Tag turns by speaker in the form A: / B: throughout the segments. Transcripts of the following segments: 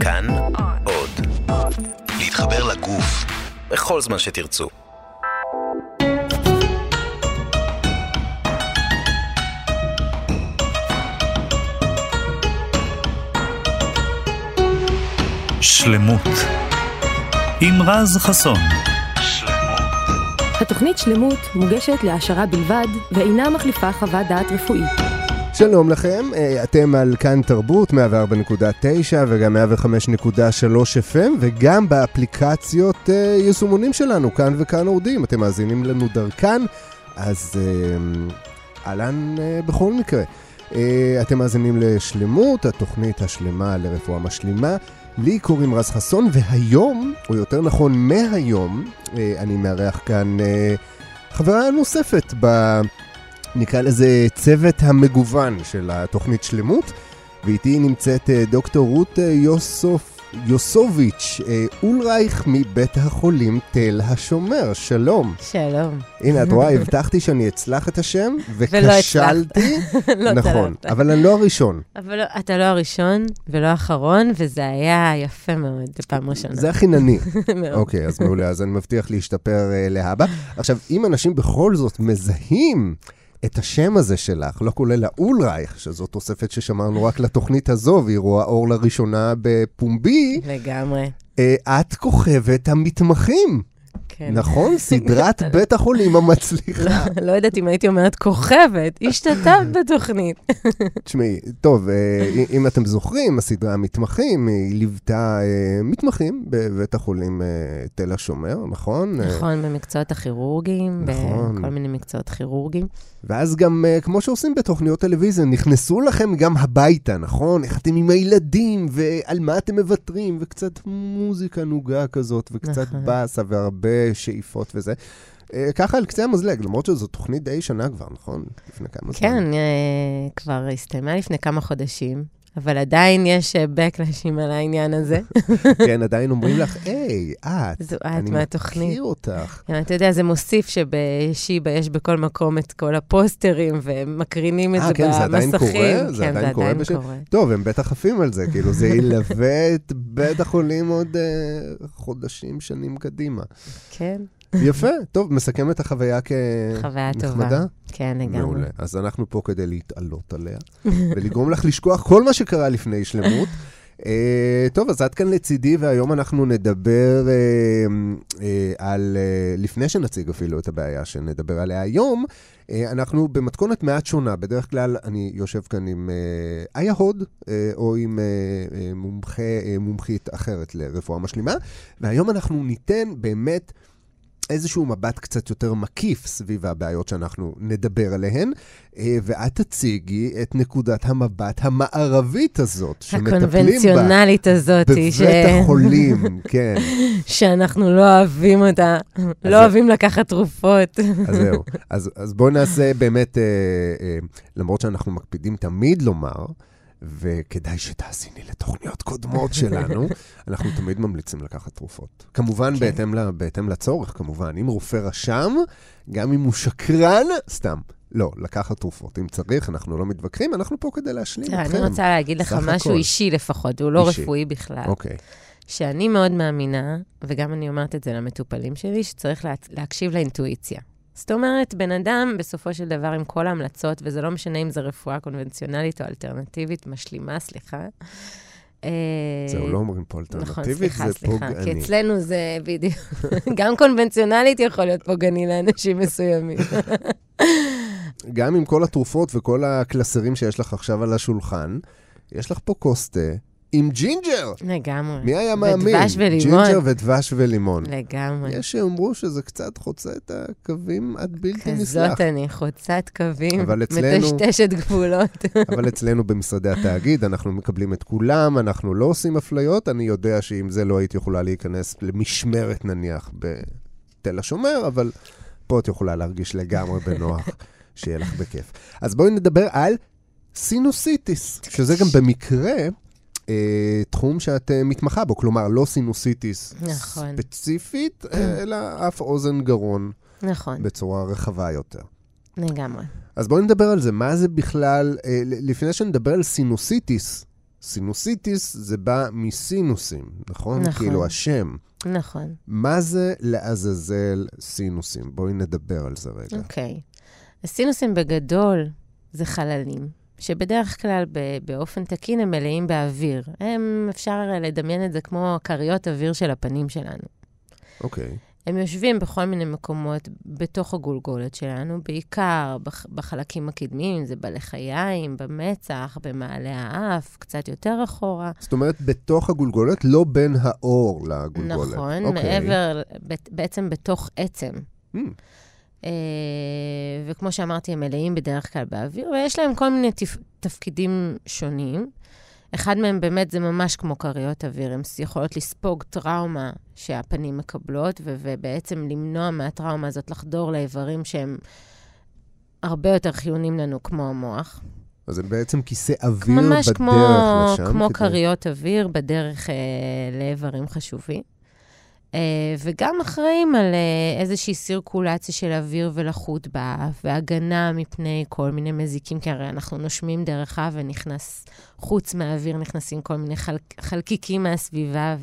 A: כאן עוד. להתחבר לגוף בכל זמן שתרצו.
B: שלמות עם רז חסון.
C: התוכנית שלמות מוגשת להעשרה בלבד ואינה מחליפה חוות דעת רפואית.
D: שלום לכם, אה, אתם על כאן תרבות 104.9 וגם 105.3 FM וגם באפליקציות אה, יישומונים שלנו, כאן וכאן אורדים. אתם מאזינים לנו דרכן, אז אה, אהלן בכל מקרה. אתם מאזינים לשלמות, התוכנית השלמה לרפואה משלימה. לי קוראים רז חסון, והיום, או יותר נכון מהיום, אני מארח כאן חברה נוספת ב... נקרא לזה צוות המגוון של התוכנית שלמות, ואיתי נמצאת אה, דוקטור רות אה, יוסוף, יוסוביץ' אה, אולרייך מבית החולים תל השומר. שלום.
C: שלום.
D: הנה, את רואה, הבטחתי שאני אצלח את השם, וכשלתי.
C: לא
D: נכון, אבל אני לא הראשון.
C: אבל לא, אתה לא הראשון ולא האחרון, וזה היה יפה מאוד בפעם ראשונה.
D: זה הכי נני. אוקיי, אז מעולה, אז אני מבטיח להשתפר להבא. עכשיו, אם אנשים בכל זאת מזהים... את השם הזה שלך, לא כולל האולרייך, שזו תוספת ששמרנו רק לתוכנית הזו, והיא רואה אור לראשונה בפומבי.
C: לגמרי.
D: אה, את כוכבת המתמחים. כן. נכון? סדרת בית החולים המצליחה.
C: לא, לא יודעת אם הייתי אומרת כוכבת, השתתפת בתוכנית.
D: תשמעי, טוב, אה, אם אתם זוכרים, הסדרה המתמחים, היא ליוותה אה, מתמחים בבית החולים אה, תל השומר, נכון?
C: נכון, במקצועות הכירורגיים, נכון. בכל מיני מקצועות כירורגיים.
D: ואז גם, כמו שעושים בתוכניות טלוויזיה, נכנסו לכם גם הביתה, נכון? איך אתם עם הילדים, ועל מה אתם מוותרים, וקצת מוזיקה נוגה כזאת, וקצת נכון. באסה, והרבה שאיפות וזה. אה, ככה על קצה המזלג, למרות שזו תוכנית די שנה כבר, נכון? לפני כמה
C: זמן. כן, כבר הסתיימה לפני כמה חודשים. אבל עדיין יש בקלאשים אה, על העניין הזה.
D: כן, עדיין אומרים לך, היי, את,
C: זו את אני מהתוכנית.
D: מכיר אותך.
C: כן, אתה יודע, זה מוסיף שבשיבא יש בכל מקום את כל הפוסטרים, ומקרינים את 아, זה
D: כן,
C: במסכים.
D: זה עדיין קורה? כן, זה עדיין קורה. בש... טוב, הם בטח עפים על זה, כאילו, זה ילווה את בית החולים עוד חודשים, שנים קדימה.
C: כן.
D: יפה, טוב, מסכם את החוויה כנחמדה?
C: חוויה טובה. כן, לגמרי. מעולה.
D: אז אנחנו פה כדי להתעלות עליה, ולגרום לך לשכוח כל מה שקרה לפני שלמות. Uh, טוב, אז עד כאן לצידי, והיום אנחנו נדבר uh, uh, על, uh, לפני שנציג אפילו את הבעיה שנדבר עליה היום, uh, אנחנו במתכונת מעט שונה. בדרך כלל אני יושב כאן עם uh, איה הוד, uh, או עם uh, uh, מומחה, uh, מומחית אחרת לרפואה משלימה, והיום אנחנו ניתן באמת... איזשהו מבט קצת יותר מקיף סביב הבעיות שאנחנו נדבר עליהן, אה, ואת תציגי את נקודת המבט המערבית הזאת, שמטפלים בה.
C: הקונבנציונלית הזאת.
D: בבית ש... החולים, כן.
C: שאנחנו לא אוהבים אותה, לא אוהבים לקחת תרופות.
D: אז זהו. אז, אז בואו נעשה באמת, אה, אה, למרות שאנחנו מקפידים תמיד לומר, וכדאי שתאזיני לתוכניות קודמות שלנו. אנחנו תמיד ממליצים לקחת תרופות. כמובן, כן. בהתאם, לה, בהתאם לצורך, כמובן. אם רופא רשם, גם אם הוא שקרן, סתם. לא, לקחת תרופות. אם צריך, אנחנו לא מתווכחים, אנחנו פה כדי להשלים אתכם.
C: אני רוצה להגיד לך משהו אישי לפחות, הוא לא אישי. רפואי בכלל.
D: אוקיי.
C: שאני מאוד מאמינה, וגם אני אומרת את זה למטופלים שלי, שצריך לה, להקשיב לאינטואיציה. זאת אומרת, בן אדם, בסופו של דבר, עם כל ההמלצות, וזה לא משנה אם זה רפואה קונבנציונלית או אלטרנטיבית, משלימה, סליחה.
D: אה, זהו, לא אומרים פה אלטרנטיבית, נכון, זה פוגעני.
C: כי אצלנו זה בדיוק, גם קונבנציונלית יכול להיות פוגעני לאנשים מסוימים.
D: גם עם כל התרופות וכל הקלסרים שיש לך עכשיו על השולחן, יש לך פה כוס תה. עם ג'ינג'ר.
C: לגמרי.
D: מי היה מאמין?
C: ודבש ולימון.
D: ג'ינג'ר ודבש ולימון.
C: לגמרי.
D: יש שיאמרו שזה קצת חוצה את הקווים עד בלתי נסלח.
C: כזאת אני, חוצת קווים, אצלנו, מטשטשת גבולות.
D: אבל אצלנו במשרדי התאגיד, אנחנו מקבלים את כולם, אנחנו לא עושים אפליות. אני יודע שעם זה לא הייתי יכולה להיכנס למשמרת, נניח, בתל השומר, אבל פה את יכולה להרגיש לגמרי בנוח, שיהיה לך בכיף. אז בואי נדבר על סינוסיטיס, שזה גם במקרה... אה, תחום שאת אה, מתמחה בו, כלומר, לא סינוסיטיס
C: נכון.
D: ספציפית, אה, אלא אף אוזן גרון.
C: נכון.
D: בצורה רחבה יותר.
C: לגמרי.
D: אז בואי נדבר על זה. מה זה בכלל, אה, לפני שנדבר על סינוסיטיס, סינוסיטיס זה בא מסינוסים, נכון?
C: נכון.
D: כאילו השם.
C: נכון.
D: מה זה לעזאזל סינוסים? בואי נדבר על זה רגע.
C: אוקיי. הסינוסים בגדול זה חללים, שבדרך כלל באופן תקין הם מלאים באוויר. הם, אפשר לדמיין את זה כמו כריות אוויר של הפנים שלנו.
D: אוקיי.
C: הם יושבים בכל מיני מקומות בתוך הגולגולת שלנו, בעיקר בח- בחלקים הקדמיים, זה בלחיים, במצח, במעלה האף, קצת יותר אחורה.
D: זאת אומרת, בתוך הגולגולת, לא בין האור לגולגולת.
C: נכון,
D: אוקיי.
C: מעבר, ב- בעצם בתוך עצם.
D: Hmm,
C: אה, וכמו שאמרתי, הם מלאים בדרך כלל באוויר, ויש להם כל מיני תפ... תפקידים שונים. אחד מהם באמת זה ממש כמו כריות אוויר, הן יכולות לספוג טראומה שהפנים מקבלות, ו- ובעצם למנוע מהטראומה הזאת לחדור לאיברים שהם הרבה יותר חיוניים לנו, כמו המוח.
D: אז זה בעצם כיסא אוויר
C: ממש
D: בדרך
C: כמו,
D: לשם.
C: כמו
D: כדי-
C: כריות אוויר בדרך אה, לאיברים חשובים. אה, וגם אחראים על אה, איזושהי סירקולציה של אוויר ולחות באף, והגנה מפני כל מיני מזיקים, כי הרי אנחנו נושמים דרך האף ונכנס, חוץ מהאוויר נכנסים כל מיני חל, חלקיקים מהסביבה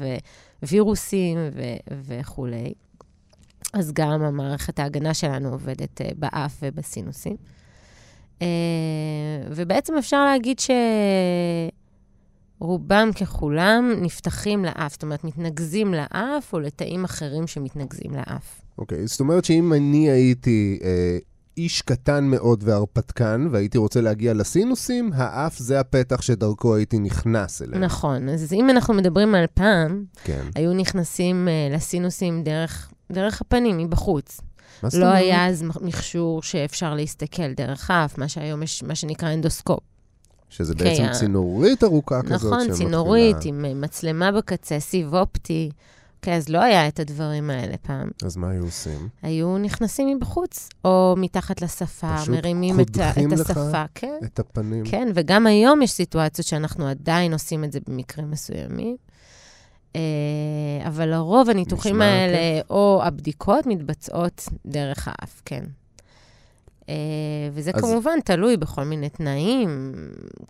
C: ווירוסים ו- וכולי. אז גם המערכת ההגנה שלנו עובדת אה, באף ובסינוסים. ובעצם אפשר להגיד שרובם ככולם נפתחים לאף, זאת אומרת, מתנקזים לאף או לתאים אחרים שמתנקזים לאף.
D: אוקיי, זאת אומרת שאם אני הייתי אה, איש קטן מאוד והרפתקן, והייתי רוצה להגיע לסינוסים, האף זה הפתח שדרכו הייתי נכנס אליהם.
C: נכון, אז אם אנחנו מדברים על פעם,
D: כן.
C: היו נכנסים uh, לסינוסים דרך, דרך הפנים, מבחוץ. לא? היה אז מכשור שאפשר להסתכל דרך האף, מה שהיום יש מה שנקרא אנדוסקופ.
D: שזה
C: אוקיי,
D: בעצם צינורית ארוכה כזאת
C: נכון, צינורית עם אה, מצלמה בקצה, סיב אופטי. אוקיי, אז לא היה את הדברים האלה פעם.
D: אז מה היו עושים?
C: היו נכנסים מבחוץ, או מתחת לשפה, מרימים את, את
D: לך
C: השפה. כן,
D: את הפנים?
C: כן, וגם היום יש סיטואציות שאנחנו עדיין עושים את זה במקרים מסוימים. אה, אבל לרוב הניתוחים האלה, או הבדיקות, מתבצעות דרך האף, כן. אה, וזה
D: אז-
C: כמובן תלוי בכל מיני תנאים,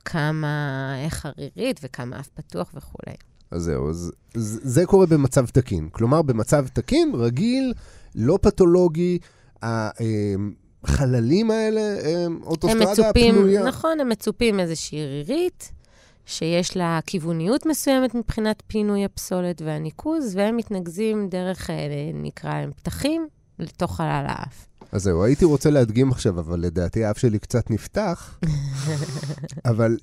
C: כמה, איך ערירית וכמה אף פתוח וכולי.
D: אז זהו, אז זה קורה במצב תקין. כלומר, במצב תקין, רגיל, לא פתולוגי, החללים האלה הם
C: הם
D: אוטוסטרדה
C: מצופים,
D: פנויה.
C: נכון, הם מצופים איזושהי רירית, שיש לה כיווניות מסוימת מבחינת פינוי הפסולת והניקוז, והם מתנקזים דרך, אה, נקרא להם פתחים, לתוך חלל האף.
D: אז זהו, הייתי רוצה להדגים עכשיו, אבל לדעתי האף שלי קצת נפתח, אבל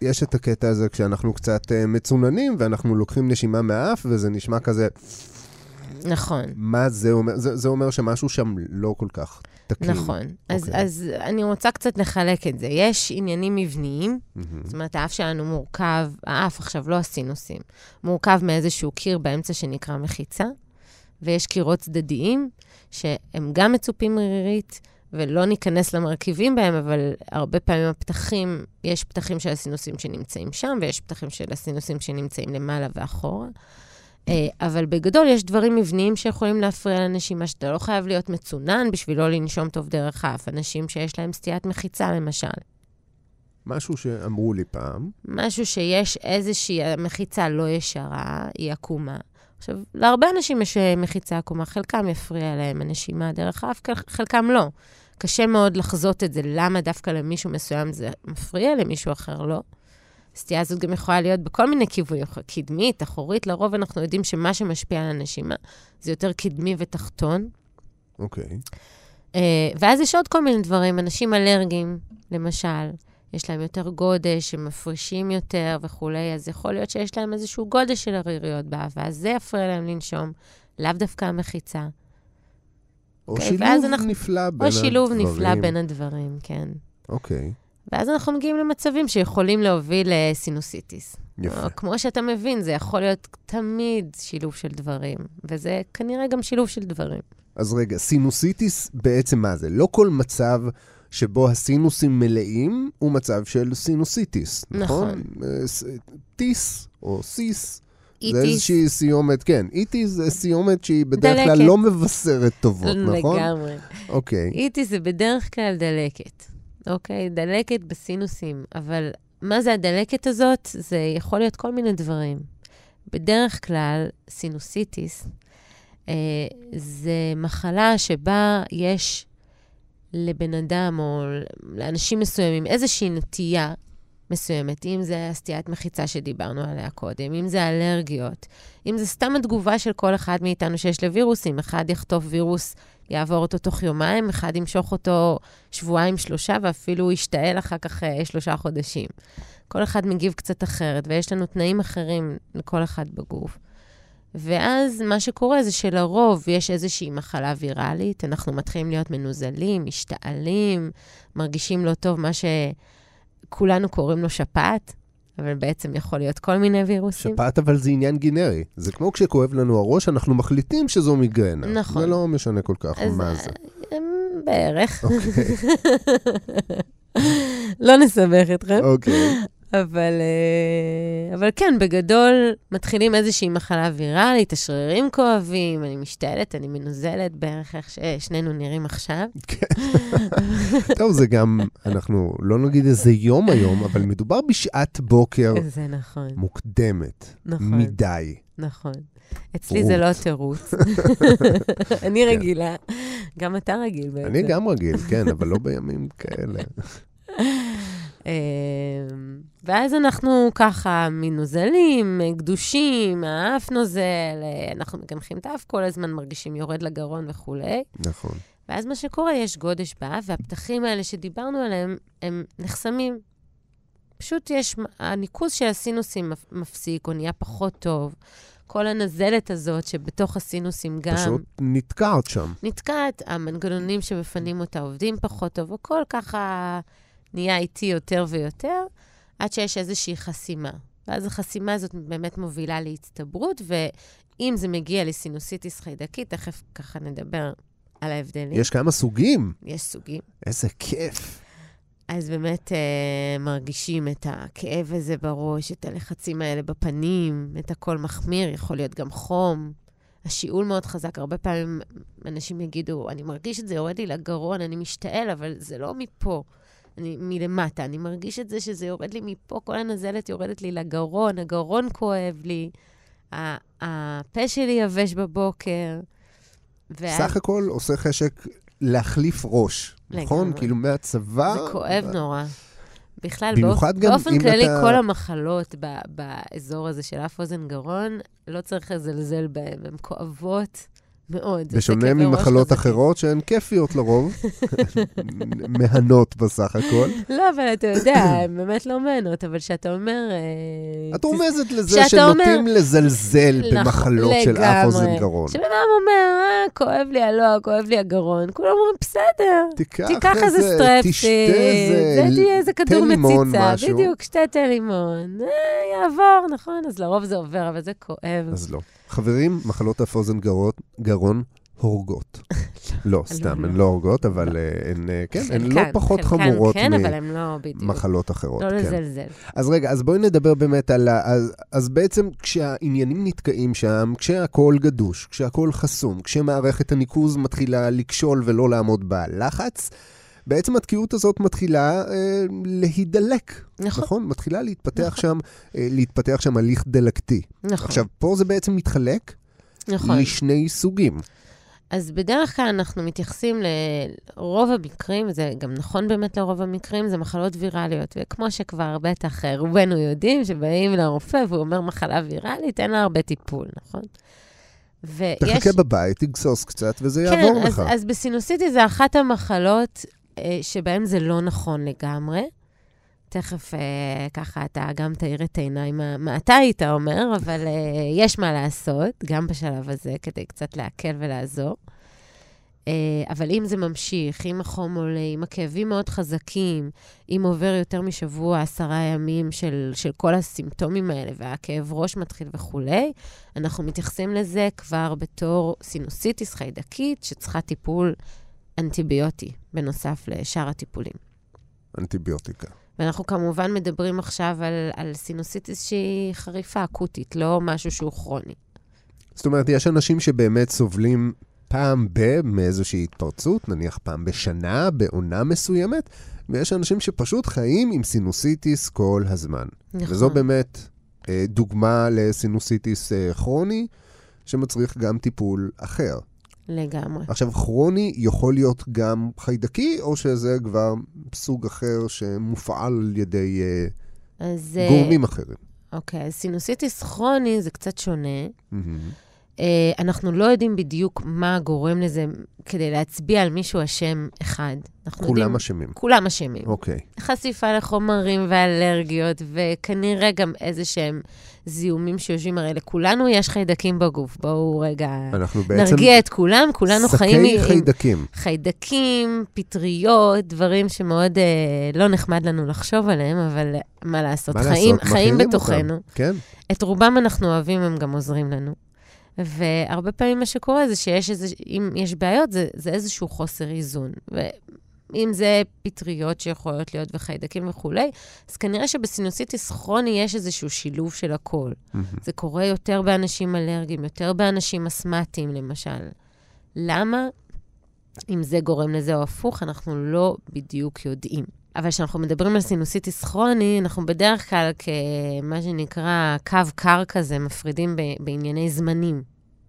D: יש את הקטע הזה כשאנחנו קצת uh, מצוננים, ואנחנו לוקחים נשימה מהאף, וזה נשמע כזה,
C: נכון.
D: מה זה אומר? זה, זה אומר שמשהו שם לא כל כך תקין.
C: נכון. אז,
D: אוקיי.
C: אז אני רוצה קצת לחלק את זה. יש עניינים מבניים,
D: מהמם.
C: זאת אומרת, האף שלנו מורכב, האף עכשיו, לא הסינוסים, מורכב מאיזשהו קיר באמצע שנקרא מחיצה, ויש קירות צדדיים, שהם גם מצופים רירית, ולא ניכנס למרכיבים בהם, אבל הרבה פעמים הפתחים, יש פתחים של הסינוסים שנמצאים שם, ויש פתחים של הסינוסים שנמצאים למעלה ואחורה. אה, אבל בגדול יש דברים מבניים שיכולים להפריע לנשימה, שאתה לא חייב להיות מצונן בשביל לא לנשום טוב דרך האף. אנשים שיש להם סטיית מחיצה, למשל.
D: משהו שאמרו לי פעם,
C: משהו שיש איזושהי, המחיצה לא ישרה, היא עקומה. עכשיו, להרבה אנשים יש אה, מחיצה עקומה, חלקם יפריע להם הנשימה דרך האף, חל- חלקם לא. קשה מאוד לחזות את זה, למה דווקא למישהו מסוים זה מפריע, למישהו אחר לא. הסטייה הזאת גם יכולה להיות בכל מיני כיוונים, קדמית, אחורית, לרוב אנחנו יודעים שמה שמשפיע על הנשימה זה יותר קדמי ותחתון.
D: אוקיי.
C: אה, ואז יש עוד כל מיני דברים, אנשים אלרגיים, למשל, יש להם יותר גודש, הם מפרישים יותר וכולי, אז יכול להיות שיש להם איזשהו גודש של עריריות באף, ואז זה יפריע להם לנשום, לאו דווקא המחיצה.
D: או
C: אוקיי,
D: שילוב
C: אנחנו-
D: נפלא בין
C: או שילוב
D: הדברים.
C: נפלא בין הדברים, כן.
D: אוקיי,
C: ואז אנחנו מגיעים למצבים שיכולים להוביל לסינוסיטיס.
D: יפה.
C: או, כמו שאתה מבין, זה יכול להיות תמיד שילוב של דברים, וזה כנראה גם שילוב של דברים.
D: אז רגע, סינוסיטיס בעצם מה זה? לא כל מצב שבו הסינוסים מלאים הוא מצב של סינוסיטיס, נכון?
C: נכון.
D: אה, טיס או סיס. זה
C: איטיס,
D: איזושהי סיומת, כן. איטיס זה סיומת שהיא בדרך כלל
C: דלקת.
D: לא מבשרת טובות, נכון?
C: לגמרי.
D: אוקיי.
C: איטיס זה בדרך כלל דלקת, אוקיי? דלקת בסינוסים, אבל מה זה הדלקת הזאת? זה יכול להיות כל מיני דברים. בדרך כלל, סינוסיטיס אה, זה מחלה שבה יש לבן אדם או לאנשים מסוימים איזושהי נטייה מסוימת, אם זה הסטיית מחיצה שדיברנו עליה קודם, אם זה אלרגיות, אם זה סתם התגובה של כל אחד מאיתנו שיש לווירוסים. אחד יחטוף וירוס, יעבור אותו תוך יומיים, אחד ימשוך אותו שבועיים, שלושה, ואפילו ישתעל אחר כך אה, שלושה חודשים. כל אחד מגיב קצת אחרת, ויש לנו תנאים אחרים לכל אחד בגוף. ואז מה שקורה זה שלרוב יש איזושהי מחלה ויראלית, אנחנו מתחילים להיות מנוזלים, משתעלים, מרגישים לא טוב, מה שכולנו קוראים לו שפעת, אבל בעצם יכול להיות כל מיני וירוסים.
D: שפעת אבל זה עניין גינרי. זה כמו כשכואב לנו הראש, אנחנו מחליטים שזו מיגרנה.
C: נכון.
D: זה לא משנה כל כך
C: אז,
D: מה זה.
C: אה, בערך.
D: אוקיי,
C: לא נסבך אתכם.
D: אוקיי.
C: אבל, אה, אבל כן, בגדול, מתחילים איזושהי מחלה ויראלית, השרירים כואבים, אני משתעלת, אני מנוזלת בערך איך ששנינו נראים עכשיו.
D: טוב, זה גם, אנחנו לא נגיד איזה יום היום, אבל מדובר בשעת בוקר
C: זה נכון,
D: מוקדמת,
C: נכון.
D: מדי.
C: נכון. אצלי זה לא תירוץ. אני רגילה, גם אתה רגיל בעצם.
D: אני גם רגיל, כן, אבל לא בימים כאלה.
C: אמ, ואז אנחנו ככה מנוזלים, גדושים, האף נוזל, אנחנו מגנחים את האף כל הזמן, מרגישים יורד לגרון וכולי.
D: נכון.
C: ואז מה שקורה, יש גודש באף, והפתחים האלה שדיברנו עליהם, הם נחסמים. פשוט יש, הניקוז של הסינוסים מפ- מפסיק, או נהיה פחות טוב. כל הנזלת הזאת שבתוך הסינוסים גם
D: פשוט נתקעת שם.
C: נתקעת, המנגנונים שמפנים אותה עובדים פחות טוב, הכל ככה נהיה איטי יותר ויותר, עד שיש איזושהי חסימה. ואז החסימה הזאת באמת מובילה להצטברות, ואם זה מגיע לסינוסיטיס חיידקית, תכף ככה נדבר על ההבדלים.
D: יש כמה סוגים.
C: יש סוגים.
D: איזה כיף.
C: אז באמת אה, מרגישים את הכאב הזה בראש, את הלחצים האלה בפנים, את הכל מחמיר, יכול להיות גם חום. השיעול מאוד חזק, הרבה פעמים אנשים יגידו, אני מרגיש את זה, יורד לי לגרון, אני משתעל, אבל זה לא מפה, אני מלמטה. אני מרגיש את זה שזה יורד לי מפה, כל הנזלת יורדת לי לגרון, הגרון כואב לי, הפה שלי יבש בבוקר. ואז-
D: סך הכל עושה חשק להחליף ראש, נכון?
C: לגמרי.
D: כאילו מהצבא...
C: זה כואב נורא. בכלל,
D: במיוחד
C: באופ...
D: גם
C: באופן כללי,
D: אתה-
C: כל המחלות ב... באזור הזה של אף אוזן גרון, לא צריך לזלזל בהן, הן כואבות מאוד.
D: בשונה ממחלות. אחרות שהן כיפיות לרוב, מהנות בסך הכל.
C: לא, אבל אתה יודע, הן באמת לא מהנות, אבל כשאתה אומר... אה,
D: את רומזת לזה שנוטים לזלזל
C: נכון,
D: במחלות של אף. אוזן גרון.
C: כשבן אדם אומר, אה, כואב לי הלוע, כואב לי הגרון, כולם אומרים, בסדר,
D: תיקח
C: איזה סטרפסיד,
D: תשתה איזה,
C: כדור מציצה. בדיוק, שתה תה לימון, אה, יעבור, נכון? אז לרוב זה עובר, אבל זה כואב.
D: אז לא. חברים, מחלות אף אוזן גרון, הורגות. לא, סתם,
C: לא.
D: הן לא הורגות, אבל אה, הן, אה, כן, הן לא
C: חלקן,
D: פחות
C: חלקן
D: חמורות
C: כן, הן לא בדיוק.
D: ממחלות אחרות.
C: לא
D: כן.
C: לזלזל.
D: אז רגע, אז בואי נדבר באמת על ה... אז, אז בעצם כשהעניינים נתקעים שם, כשהכול גדוש, כשהכול חסום, כשמערכת הניקוז מתחילה לקשול ולא לעמוד בלחץ, בעצם התקיעות הזאת מתחילה אה, להידלק,
C: נכון,
D: נכון? מתחילה להתפתח
C: נכון.
D: שם, אה, להתפתח שם הליך דלקתי.
C: נכון.
D: עכשיו, פה זה בעצם מתחלק
C: נכון.
D: לשני סוגים.
C: אז בדרך כלל אנחנו מתייחסים לרוב המקרים, וזה גם נכון באמת לרוב המקרים, זה מחלות ויראליות. וכמו שכבר בטח רובנו יודעים, שבאים לרופא והוא אומר מחלה ויראלית, אין לה הרבה טיפול, נכון? ויש...
D: תחכה בבית, תגסוס קצת, וזה
C: כן,
D: יעבור
C: אז,
D: לך.
C: אז בסינוסיטיס זה אחת המחלות אה, שבהן זה לא נכון לגמרי. תכף אה, ככה אתה גם תאיר את העיניים מה, מה אתה היית אומר, אבל אה, יש מה לעשות, גם בשלב הזה, כדי קצת להקל ולעזור. אה, אבל אם זה ממשיך, אם החום עולה, אם הכאבים מאוד חזקים, אם עובר יותר משבוע, עשרה ימים של, של כל הסימפטומים האלה, והכאב ראש מתחיל וכולי, אנחנו מתייחסים לזה כבר בתור סינוסיטיס חיידקית, שצריכה טיפול אנטיביוטי, בנוסף לשאר הטיפולים.
D: אנטיביוטיקה.
C: ואנחנו כמובן מדברים עכשיו על, על סינוסיטיס שהיא חריפה, אקוטית, לא משהו שהוא כרוני.
D: זאת אומרת, יש אנשים שבאמת סובלים פעם ב- מאיזושהי התפרצות, נניח פעם בשנה, בעונה מסוימת, ויש אנשים שפשוט חיים עם סינוסיטיס כל הזמן.
C: נכון.
D: וזו באמת אה, דוגמה לסינוסיטיס אה, כרוני, שמצריך גם טיפול אחר.
C: לגמרי.
D: עכשיו, כרוני יכול להיות גם חיידקי, או שזה כבר סוג אחר שמופעל על ידי אה,
C: אז... אה,
D: גורמים אחרים.
C: אוקיי, אז סינוסיטיס כרוני זה קצת שונה.
D: מהמם.
C: אה, אנחנו לא יודעים בדיוק מה גורם לזה כדי להצביע על מישהו אשם אחד.
D: כולם אשמים.
C: כולם אשמים.
D: אוקיי.
C: חשיפה לחומרים ואלרגיות, וכנראה גם איזה שהם זיהומים שיושבים, הרי לכולנו יש חיידקים בגוף. בואו רגע נרגיע את כולם, כולנו חיים
D: שקי
C: עם
D: חיידקים.
C: חיידקים, פטריות, דברים שמאוד אה, לא נחמד לנו לחשוב עליהם, אבל מה לעשות,
D: מה
C: חיים,
D: לעשות?
C: חיים בתוכנו.
D: אותם. כן. את
C: רובם אנחנו אוהבים, הם גם עוזרים לנו. והרבה פעמים מה שקורה זה שיש איזה, אם יש בעיות, זה, זה איזשהו חוסר איזון. ואם זה פטריות שיכולות להיות וחיידקים וכולי, אז כנראה שבסינוסיטיס כרוני יש איזשהו שילוב של הכל.
D: מהמם.
C: זה קורה יותר באנשים אלרגיים, יותר באנשים אסתמטיים, למשל. למה? אם זה גורם לזה או הפוך, אנחנו לא בדיוק יודעים. אבל כשאנחנו מדברים על סינוסיטיס כרוני, אנחנו בדרך כלל כמה שנקרא קו קר כזה, מפרידים בענייני זמנים.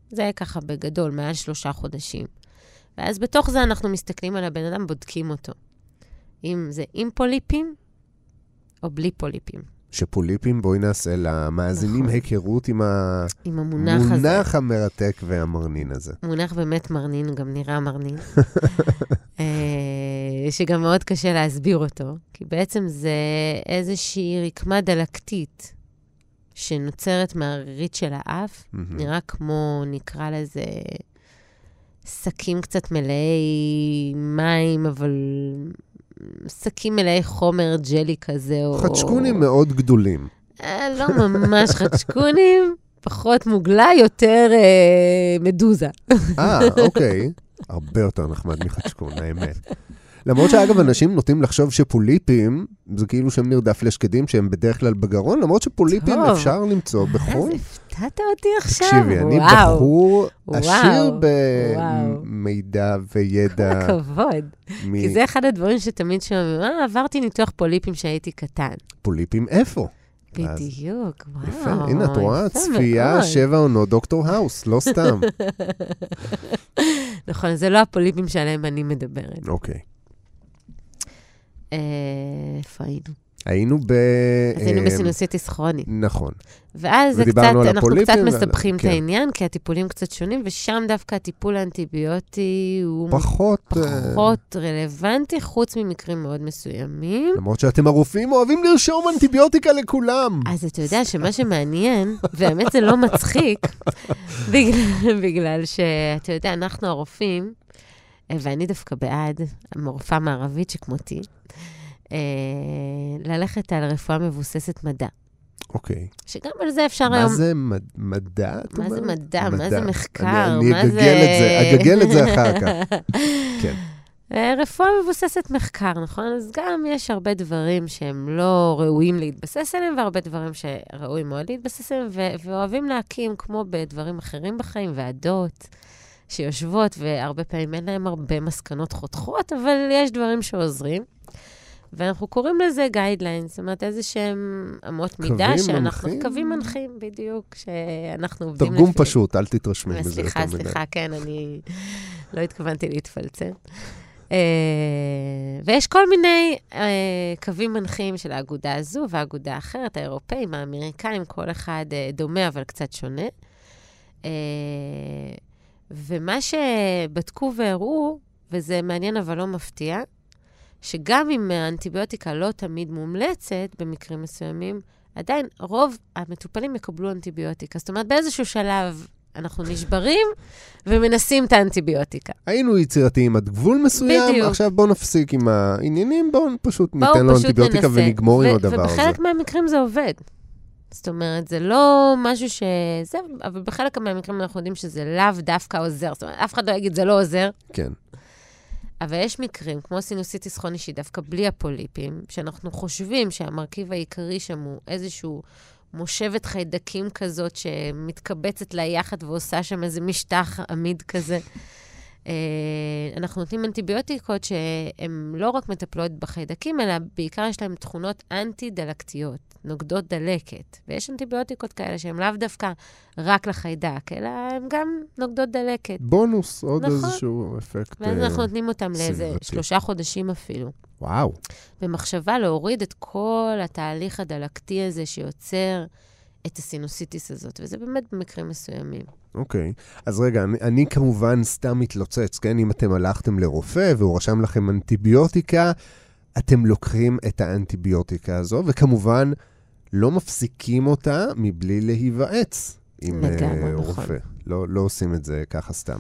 C: זה ככה בגדול, מעל שלושה חודשים. ואז בתוך זה אנחנו מסתכלים על הבן אדם, בודקים אותו. אם זה עם פוליפים או בלי פוליפים.
D: שפוליפים, בואי נעשה למאזינים
C: נכון.
D: היכרות עם
C: עם המונח הזה.
D: המונח המרתק והמרנין הזה.
C: מונח באמת מרנין, הוא גם נראה מרנין. אה, שגם מאוד קשה להסביר אותו, כי בעצם זה איזושהי רקמה דלקתית שנוצרת מהרירית של האף,
D: מהמם.
C: נראה כמו, נקרא לזה, שקים קצת מלאי מים, אבל שקים מלאי חומר ג'לי כזה, או...
D: חדשקונים מאוד גדולים.
C: אה, לא ממש חדשקונים, פחות מוגלה, יותר אה, מדוזה.
D: אה, אוקיי. הרבה יותר נחמד מחדשקון, האמת. למרות שאגב, אנשים נוטים לחשוב שפוליפים, זה כאילו שם נרדף לשקדים שהם בדרך כלל בגרון, למרות שפוליפים
C: טוב.
D: אפשר למצוא בחו"ל.
C: אז הפתעת אותי עכשיו.
D: תקשיבי, אני
C: וואו,
D: בחור
C: וואו,
D: עשיר
C: וואו.
D: במידע
C: כל
D: וידע.
C: הכבוד.
D: מ-
C: כי זה אחד הדברים שתמיד שומעים, אה, עברתי ניתוח פוליפים כשהייתי קטן.
D: פוליפים איפה?
C: בדיוק, וואו.
D: יפה, הנה, את רואה? צפייה. שבע עונות דוקטור האוס, לא סתם.
C: נכון, זה לא הפוליפים שעליהם אני מדברת.
D: אוקיי.
C: אה, איפה היינו?
D: היינו ב...
C: אז היינו
D: אה,
C: בסינוסיטיס כרוני.
D: נכון.
C: ואז זה קצת, אנחנו קצת
D: הפוליפים ועל-
C: מסבכים את
D: כן.
C: העניין, כי הטיפולים קצת שונים, ושם דווקא הטיפול האנטיביוטי הוא
D: פחות... אה,
C: פחות רלוונטי, חוץ ממקרים מאוד מסוימים.
D: למרות שאתם הרופאים אוהבים לרשום אנטיביוטיקה לכולם.
C: אז אתה יודע שמה שמעניין, והאמת זה לא מצחיק, בגלל, בגלל שאתה יודע, אנחנו הרופאים, אה, ואני דווקא בעד, רופאה מערבית שכמותי, אה, ללכת על רפואה מבוססת מדע.
D: אוקיי.
C: שגם על זה אפשר
D: מה
C: היום...
D: זה מד- מדע? את
C: מה זה
D: אומרת?
C: מדע? מה זה מחקר?
D: אני
C: מה
D: אני
C: זה-
D: אגגל את זה, אגגל את זה אחר כך. כן.
C: אה, רפואה מבוססת מחקר, נכון? אז גם יש הרבה דברים שהם לא ראויים להתבסס עליהם, והרבה דברים שראוי מאוד להתבסס עליהם, ו- ואוהבים להקים, כמו בדברים אחרים בחיים, ועדות שיושבות, והרבה פעמים אין להם הרבה מסקנות חותכות, אבל יש דברים שעוזרים. ואנחנו קוראים לזה guidelines, זאת אומרת, איזה שהם אמות מידה
D: קווים
C: שאנחנו...
D: מנחים?
C: קווים מנחים, בדיוק, שאנחנו עובדים
D: תרגום
C: לפי-
D: פשוט, אל תתרשמי מזה
C: סליחה,
D: יותר מדי.
C: סליחה, כן, אני לא התכוונתי להתפלצן. אה, ויש כל מיני אה, קווים מנחים של האגודה הזו והאגודה האחרת, האירופאים, האמריקאים, כל אחד אה, דומה אבל קצת שונה. ומה שבדקו והראו, וזה מעניין אבל לא מפתיע, שגם אם האנטיביוטיקה לא תמיד מומלצת במקרים מסוימים, עדיין רוב המטופלים יקבלו אנטיביוטיקה. זאת אומרת, באיזשהו שלב אנחנו נשברים ומנסים את האנטיביוטיקה.
D: היינו יצירתיים עד גבול מסוים,
C: בדיוק.
D: עכשיו בואו נפסיק עם העניינים, בואו פשוט
C: בואו
D: ניתן לו
C: פשוט
D: אנטיביוטיקה
C: ננסה.
D: ונגמור עם
C: ו-
D: הדבר הזה.
C: ובחלק מהמקרים זה עובד. זאת אומרת, זה לא משהו ש... זה, אבל בחלק מהמקרים אנחנו יודעים שזה לאו דווקא עוזר. זאת אומרת, אף אחד לא יגיד, זה לא עוזר.
D: כן.
C: אבל יש מקרים, כמו סינוסיטיס כרוני, שהיא דווקא בלי הפוליפים, שאנחנו חושבים שהמרכיב העיקרי שם הוא איזשהו מושבת חיידקים כזאת שמתקבצת לה יחד ועושה שם איזה משטח עמיד כזה. אה, אנחנו נותנים אנטיביוטיקות שהן לא רק מטפלות בחיידקים, אלא בעיקר יש להן תכונות אנטי-דלקתיות, נוגדות דלקת. ויש אנטיביוטיקות כאלה שהן לאו דווקא רק לחיידק, אלא הן גם נוגדות דלקת.
D: בונוס, עוד
C: נכון.
D: איזשהו אפקט
C: ואז
D: אה,
C: אנחנו נותנים אותם לאיזה
D: סביבתי.
C: שלושה חודשים אפילו.
D: וואו.
C: במחשבה להוריד את כל התהליך הדלקתי הזה שיוצר את הסינוסיטיס הזאת, וזה באמת במקרים מסוימים.
D: אוקיי. אז רגע, אני, אני כמובן סתם מתלוצץ, כן? אם אתם הלכתם לרופא והוא רשם לכם אנטיביוטיקה, אתם לוקחים את האנטיביוטיקה הזו, וכמובן לא מפסיקים אותה מבלי להיוועץ עם
C: לגמרי, נכון.
D: רופא. לא, לא עושים את זה ככה סתם.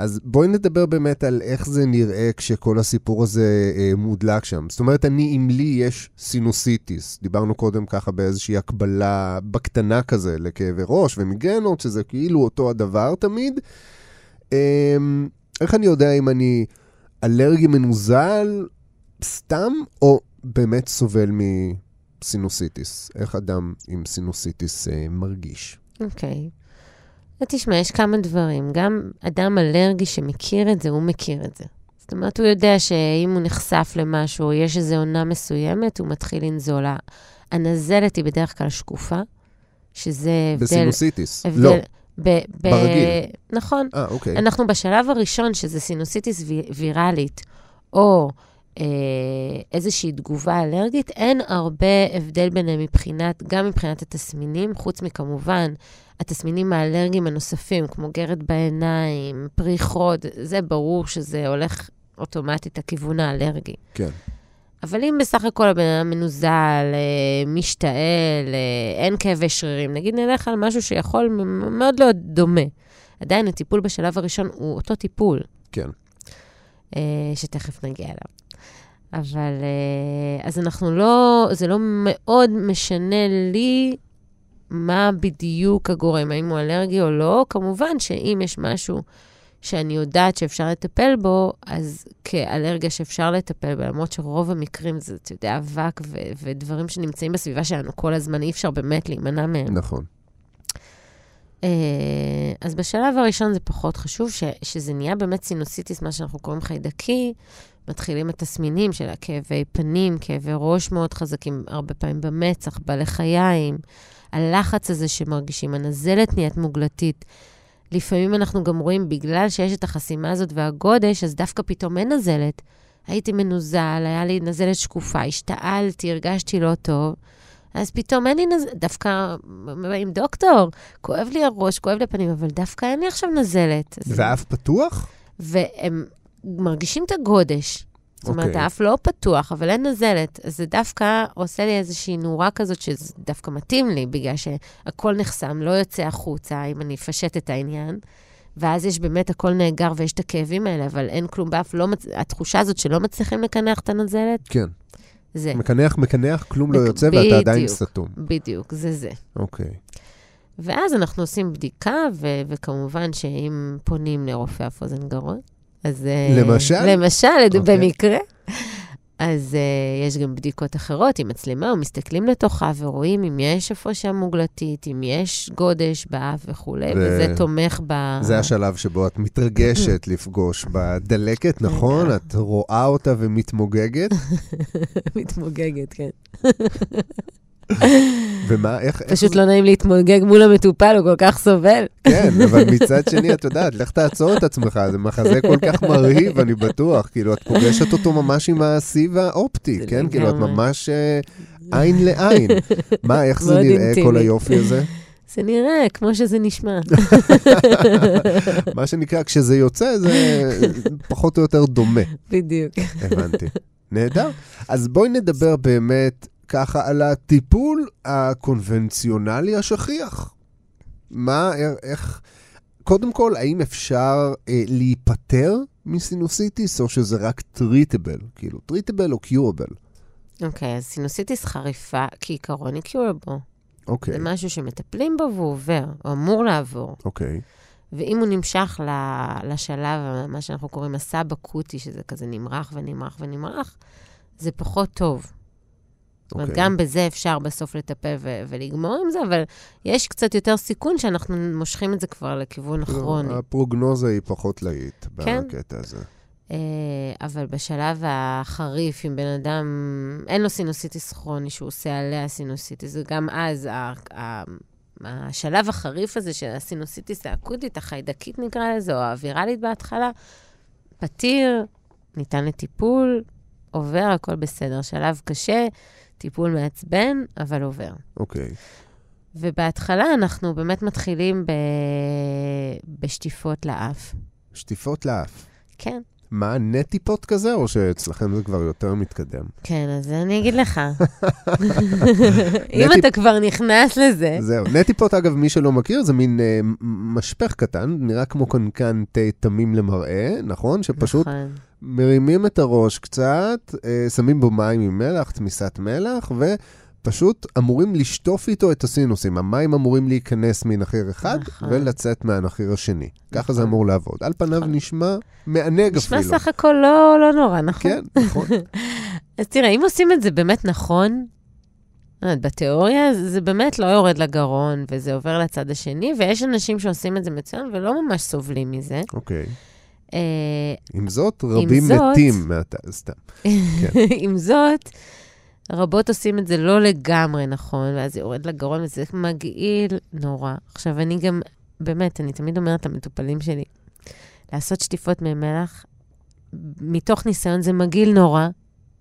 D: אז בואי נדבר באמת על איך זה נראה כשכל הסיפור הזה אה, מודלק שם. זאת אומרת, אני, אם לי יש סינוסיטיס, דיברנו קודם ככה באיזושהי הקבלה בקטנה כזה לכאבי ראש ומיגרנות, שזה כאילו אותו הדבר תמיד. אה, איך אני יודע אם אני אלרגי מנוזל סתם, או באמת סובל מסינוסיטיס? איך אדם עם סינוסיטיס אה, מרגיש?
C: אוקיי. אז תשמע, יש כמה דברים. גם אדם אלרגי שמכיר את זה, הוא מכיר את זה. זאת אומרת, הוא יודע שאם הוא נחשף למשהו, או יש איזו עונה מסוימת, הוא מתחיל לנזול. הנזלת היא בדרך כלל שקופה, שזה הבדל...
D: בסינוסיטיס?
C: הבדל
D: לא.
C: ב, ב,
D: ברגיל.
C: נכון.
D: אה, אוקיי.
C: אנחנו בשלב הראשון, שזה סינוסיטיס וי- ויראלית, או אה, איזושהי תגובה אלרגית, אין הרבה הבדל ביניהם מבחינת, גם מבחינת התסמינים, חוץ מכמובן התסמינים האלרגיים הנוספים, כמו גרד בעיניים, פריחות, זה ברור שזה הולך אוטומטית לכיוון האלרגי.
D: כן.
C: אבל אם בסך הכל הבן אדם מנוזל, אה, משתעל, אה, אין כאבי שרירים, נגיד נלך על משהו שיכול מאוד להיות דומה. עדיין הטיפול בשלב הראשון הוא אותו טיפול,
D: כן.
C: אה, שתכף נגיע אליו. אבל אז אנחנו לא, זה לא מאוד משנה לי מה בדיוק הגורם, האם הוא אלרגי או לא. כמובן שאם יש משהו שאני יודעת שאפשר לטפל בו, אז כאלרגיה שאפשר לטפל בה, למרות שרוב המקרים זה, אתה יודע, אבק ו- ודברים שנמצאים בסביבה שלנו כל הזמן, אי אפשר באמת להימנע מהם.
D: נכון.
C: אה, אז בשלב הראשון זה פחות חשוב, ש- שזה נהיה באמת סינוסיטיס, מה שאנחנו קוראים חיידקי. מתחילים התסמינים של הכאבי פנים, כאבי ראש מאוד חזקים, הרבה פעמים במצח, בלחיים, הלחץ הזה שמרגישים, הנזלת נהיית מוגלתית. לפעמים אנחנו גם רואים, בגלל שיש את החסימה הזאת והגודש, אז דווקא פתאום אין נזלת. הייתי מנוזל, היה לי נזלת שקופה, השתעלתי, הרגשתי לא טוב. אז פתאום אין לי נזלת, דווקא עם דוקטור, כואב לי הראש, כואב לי הפנים, אבל דווקא אין לי עכשיו נזלת.
D: ואף פתוח?
C: והם מרגישים את הגודש. זאת אומרת,
D: אוקיי.
C: האף לא פתוח, אבל אין נזלת. אז זה דווקא עושה לי איזושהי נורה כזאת, שזה דווקא מתאים לי, בגלל שהכל נחסם, לא יוצא החוצה, אם אני אפשט את העניין. ואז יש באמת, הכל נאגר ויש את הכאבים האלה, אבל אין כלום באף, לא מצ... התחושה הזאת שלא מצליחים לקנח את הנזלת,
D: כן.
C: זה.
D: מקנח, מקנח, כלום לא
C: מק-
D: יוצא ואתה עדיין
C: בדיוק.
D: סתום.
C: בדיוק, זה זה.
D: אוקיי.
C: ואז אנחנו עושים בדיקה, ו- וכמובן שאם פונים לרופא אף אוזן גרון, אז... אה,
D: למשל?
C: למשל,
D: אוקיי.
C: במקרה. אז uh, יש גם בדיקות אחרות עם מצלמה, ומסתכלים לתוכה ורואים אם יש איפה שם מוגלתית, אם יש גודש באף וכולי,
D: ו-
C: וזה תומך ב...
D: זה השלב שבו את מתרגשת לפגוש בדלקת, נכון? את רואה אותה ומתמוגגת.
C: מתמוגגת, כן.
D: ומה, איך...
C: פשוט לא נעים להתמוגג מול המטופל, הוא כל כך סובל.
D: כן, אבל מצד שני, את יודעת, לך תעצור את עצמך, זה מחזה כל כך מרהיב, אני בטוח. כאילו, את פוגשת אותו ממש עם הסיב האופטי, כן? כאילו, את. ממש אה, עין לעין. מה, איך זה נראה, כל. היופי הזה?
C: זה נראה כמו שזה נשמע.
D: מה שנקרא, כשזה יוצא, זה פחות או יותר דומה.
C: בדיוק.
D: הבנתי. נהדר. אז בואי נדבר באמת ככה על הטיפול הקונבנציונלי השכיח. מה, איך... קודם כל, האם אפשר אה, להיפטר מסינוסיטיס, או שזה רק treatable? כאילו, treatable או curable?
C: אוקיי, אז סינוסיטיס חריפה, כעיקרון היא curable.
D: אוקיי,
C: זה משהו שמטפלים בו והוא עובר, הוא אמור לעבור.
D: אוקיי.
C: ואם הוא נמשך ל- לשלב, מה שאנחנו קוראים ה sub אקוטי, שזה כזה נמרח ונמרח ונמרח, זה פחות טוב. זאת אומרת,
D: אוקיי.
C: גם בזה אפשר בסוף לטפל ו- ולגמור עם זה, אבל יש קצת יותר סיכון שאנחנו מושכים את זה כבר לכיוון
D: כאילו,
C: כרוני.
D: הפרוגנוזה היא פחות להיט
C: כן.
D: בקטע הזה.
C: אה, אבל בשלב החריף, אם בן אדם, אין לו סינוסיטיס כרוני, שהוא עושה עליה סינוסיטיס, וגם אז השלב החריף הזה של הסינוסיטיס האקוטית, החיידקית נקרא לזה, או האווירלית בהתחלה, פתיר, ניתן לטיפול, עובר, הכל בסדר. שלב קשה, טיפול מעצבן, אבל עובר.
D: אוקיי.
C: ובהתחלה אנחנו באמת מתחילים ב... בשטיפות לאף.
D: שטיפות לאף.
C: כן.
D: מה, נטיפות כזה, או שאצלכם זה כבר יותר מתקדם?
C: כן, אז אני אגיד לך. אם אתה כבר נכנס לזה,
D: זהו. נטיפות, אגב, מי שלא מכיר, זה מין אה, משפך קטן, נראה כמו קנקן תה תמים למראה, נכון? שפשוט
C: נכון.
D: מרימים את הראש קצת, אה, שמים בו מים עם מלח, תמיסת מלח, ופשוט אמורים לשטוף איתו את הסינוסים. המים אמורים להיכנס מנחיר אחד
C: נכון.
D: ולצאת מהנחיר השני. ככה זה
C: נכון.
D: אמור לעבוד. על פניו
C: נכון.
D: נשמע מענג
C: נשמע
D: אפילו.
C: סך הכל לא, לא נורא, נכון?
D: כן, נכון.
C: אז תראה, אם עושים את זה באמת נכון, יודעת, בתיאוריה זה באמת לא יורד לגרון, וזה עובר לצד השני, ויש אנשים שעושים את זה מצוין ולא ממש סובלים מזה.
D: אוקיי.
C: אה,
D: עם זאת, רבים מתים מהת... סתם.
C: עם זאת, רבות עושים את זה לא לגמרי נכון, ואז זה יורד לגרון וזה מגעיל נורא. עכשיו, אני גם, באמת, אני תמיד אומרת למטופלים שלי, לעשות שטיפות מי מלח, מתוך ניסיון זה מגעיל נורא,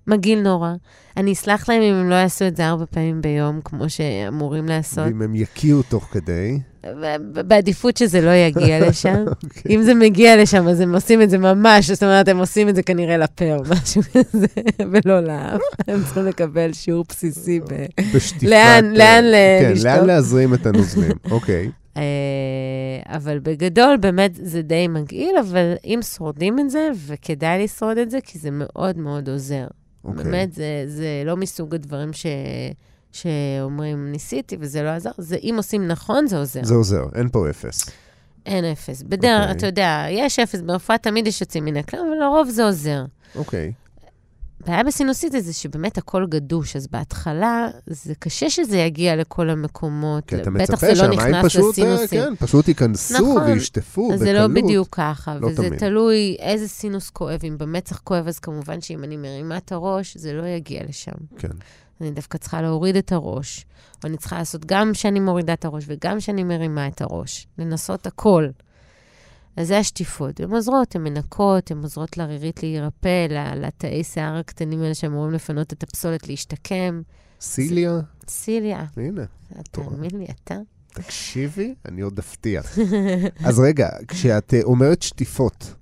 C: מגעיל נורא. אני אסלח להם אם הם לא יעשו את זה ארבע פעמים ביום, כמו שאמורים לעשות,
D: ואם הם יקיאו תוך כדי,
C: בעדיפות שזה לא יגיע לשם.
D: אוקיי.
C: אם זה מגיע לשם, אז הם עושים את זה ממש, זאת אומרת, הם עושים את זה כנראה לפה או משהו כזה, ולא לאף. הם צריכים לקבל שיעור בסיסי ב...
D: בשטיפת...
C: לאן-
D: אה,
C: לאן
D: כן,
C: לשטוף?
D: לאן להזרים את הנוזלים, אוקיי.
C: אה, אבל בגדול, באמת, זה די מגעיל, אבל אם שורדים את זה, וכדאי לשרוד את זה, כי זה מאוד מאוד עוזר.
D: אוקיי.
C: באמת, זה, זה לא מסוג הדברים ש... שאומרים, ניסיתי וזה לא עזר, זה אם עושים נכון, זה עוזר.
D: זה עוזר, אין פה אפס.
C: אין אפס. בדרך,
D: אוקיי.
C: אתה יודע, יש אפס, ברפואה תמיד יש יוצאים מן הכלל, אבל לרוב זה עוזר.
D: אוקיי.
C: הבעיה בסינוסיטיס זה שבאמת הכל גדוש, אז בהתחלה זה קשה שזה יגיע לכל המקומות.
D: כי אתה מצפה
C: לא
D: שהמים פשוט, אה,
C: לסינוסים.
D: כן, פשוט ייכנסו
C: נכון.
D: וישטפו בקלות.
C: זה לא בדיוק ככה,
D: לא
C: וזה
D: תמיד.
C: תלוי איזה סינוס כואב. אם במצח כואב, אז כמובן שאם אני מרימה את הראש, זה לא יגיע לשם.
D: כן.
C: אני דווקא צריכה להוריד את הראש, או אני צריכה לעשות גם שאני מורידה את הראש וגם שאני מרימה את הראש. לנסות הכל. אז זה השטיפות. הן עוזרות, הן מנקות, הן עוזרות לרירית להירפא, לתאי שיער הקטנים האלה שאמורים לפנות את הפסולת להשתקם.
D: סיליה,
C: סיליה,
D: הנה,
C: תאמין לי, אתה?
D: תקשיבי, אני עוד אפתיח. אז רגע, כשאת אה, אומרת שטיפות,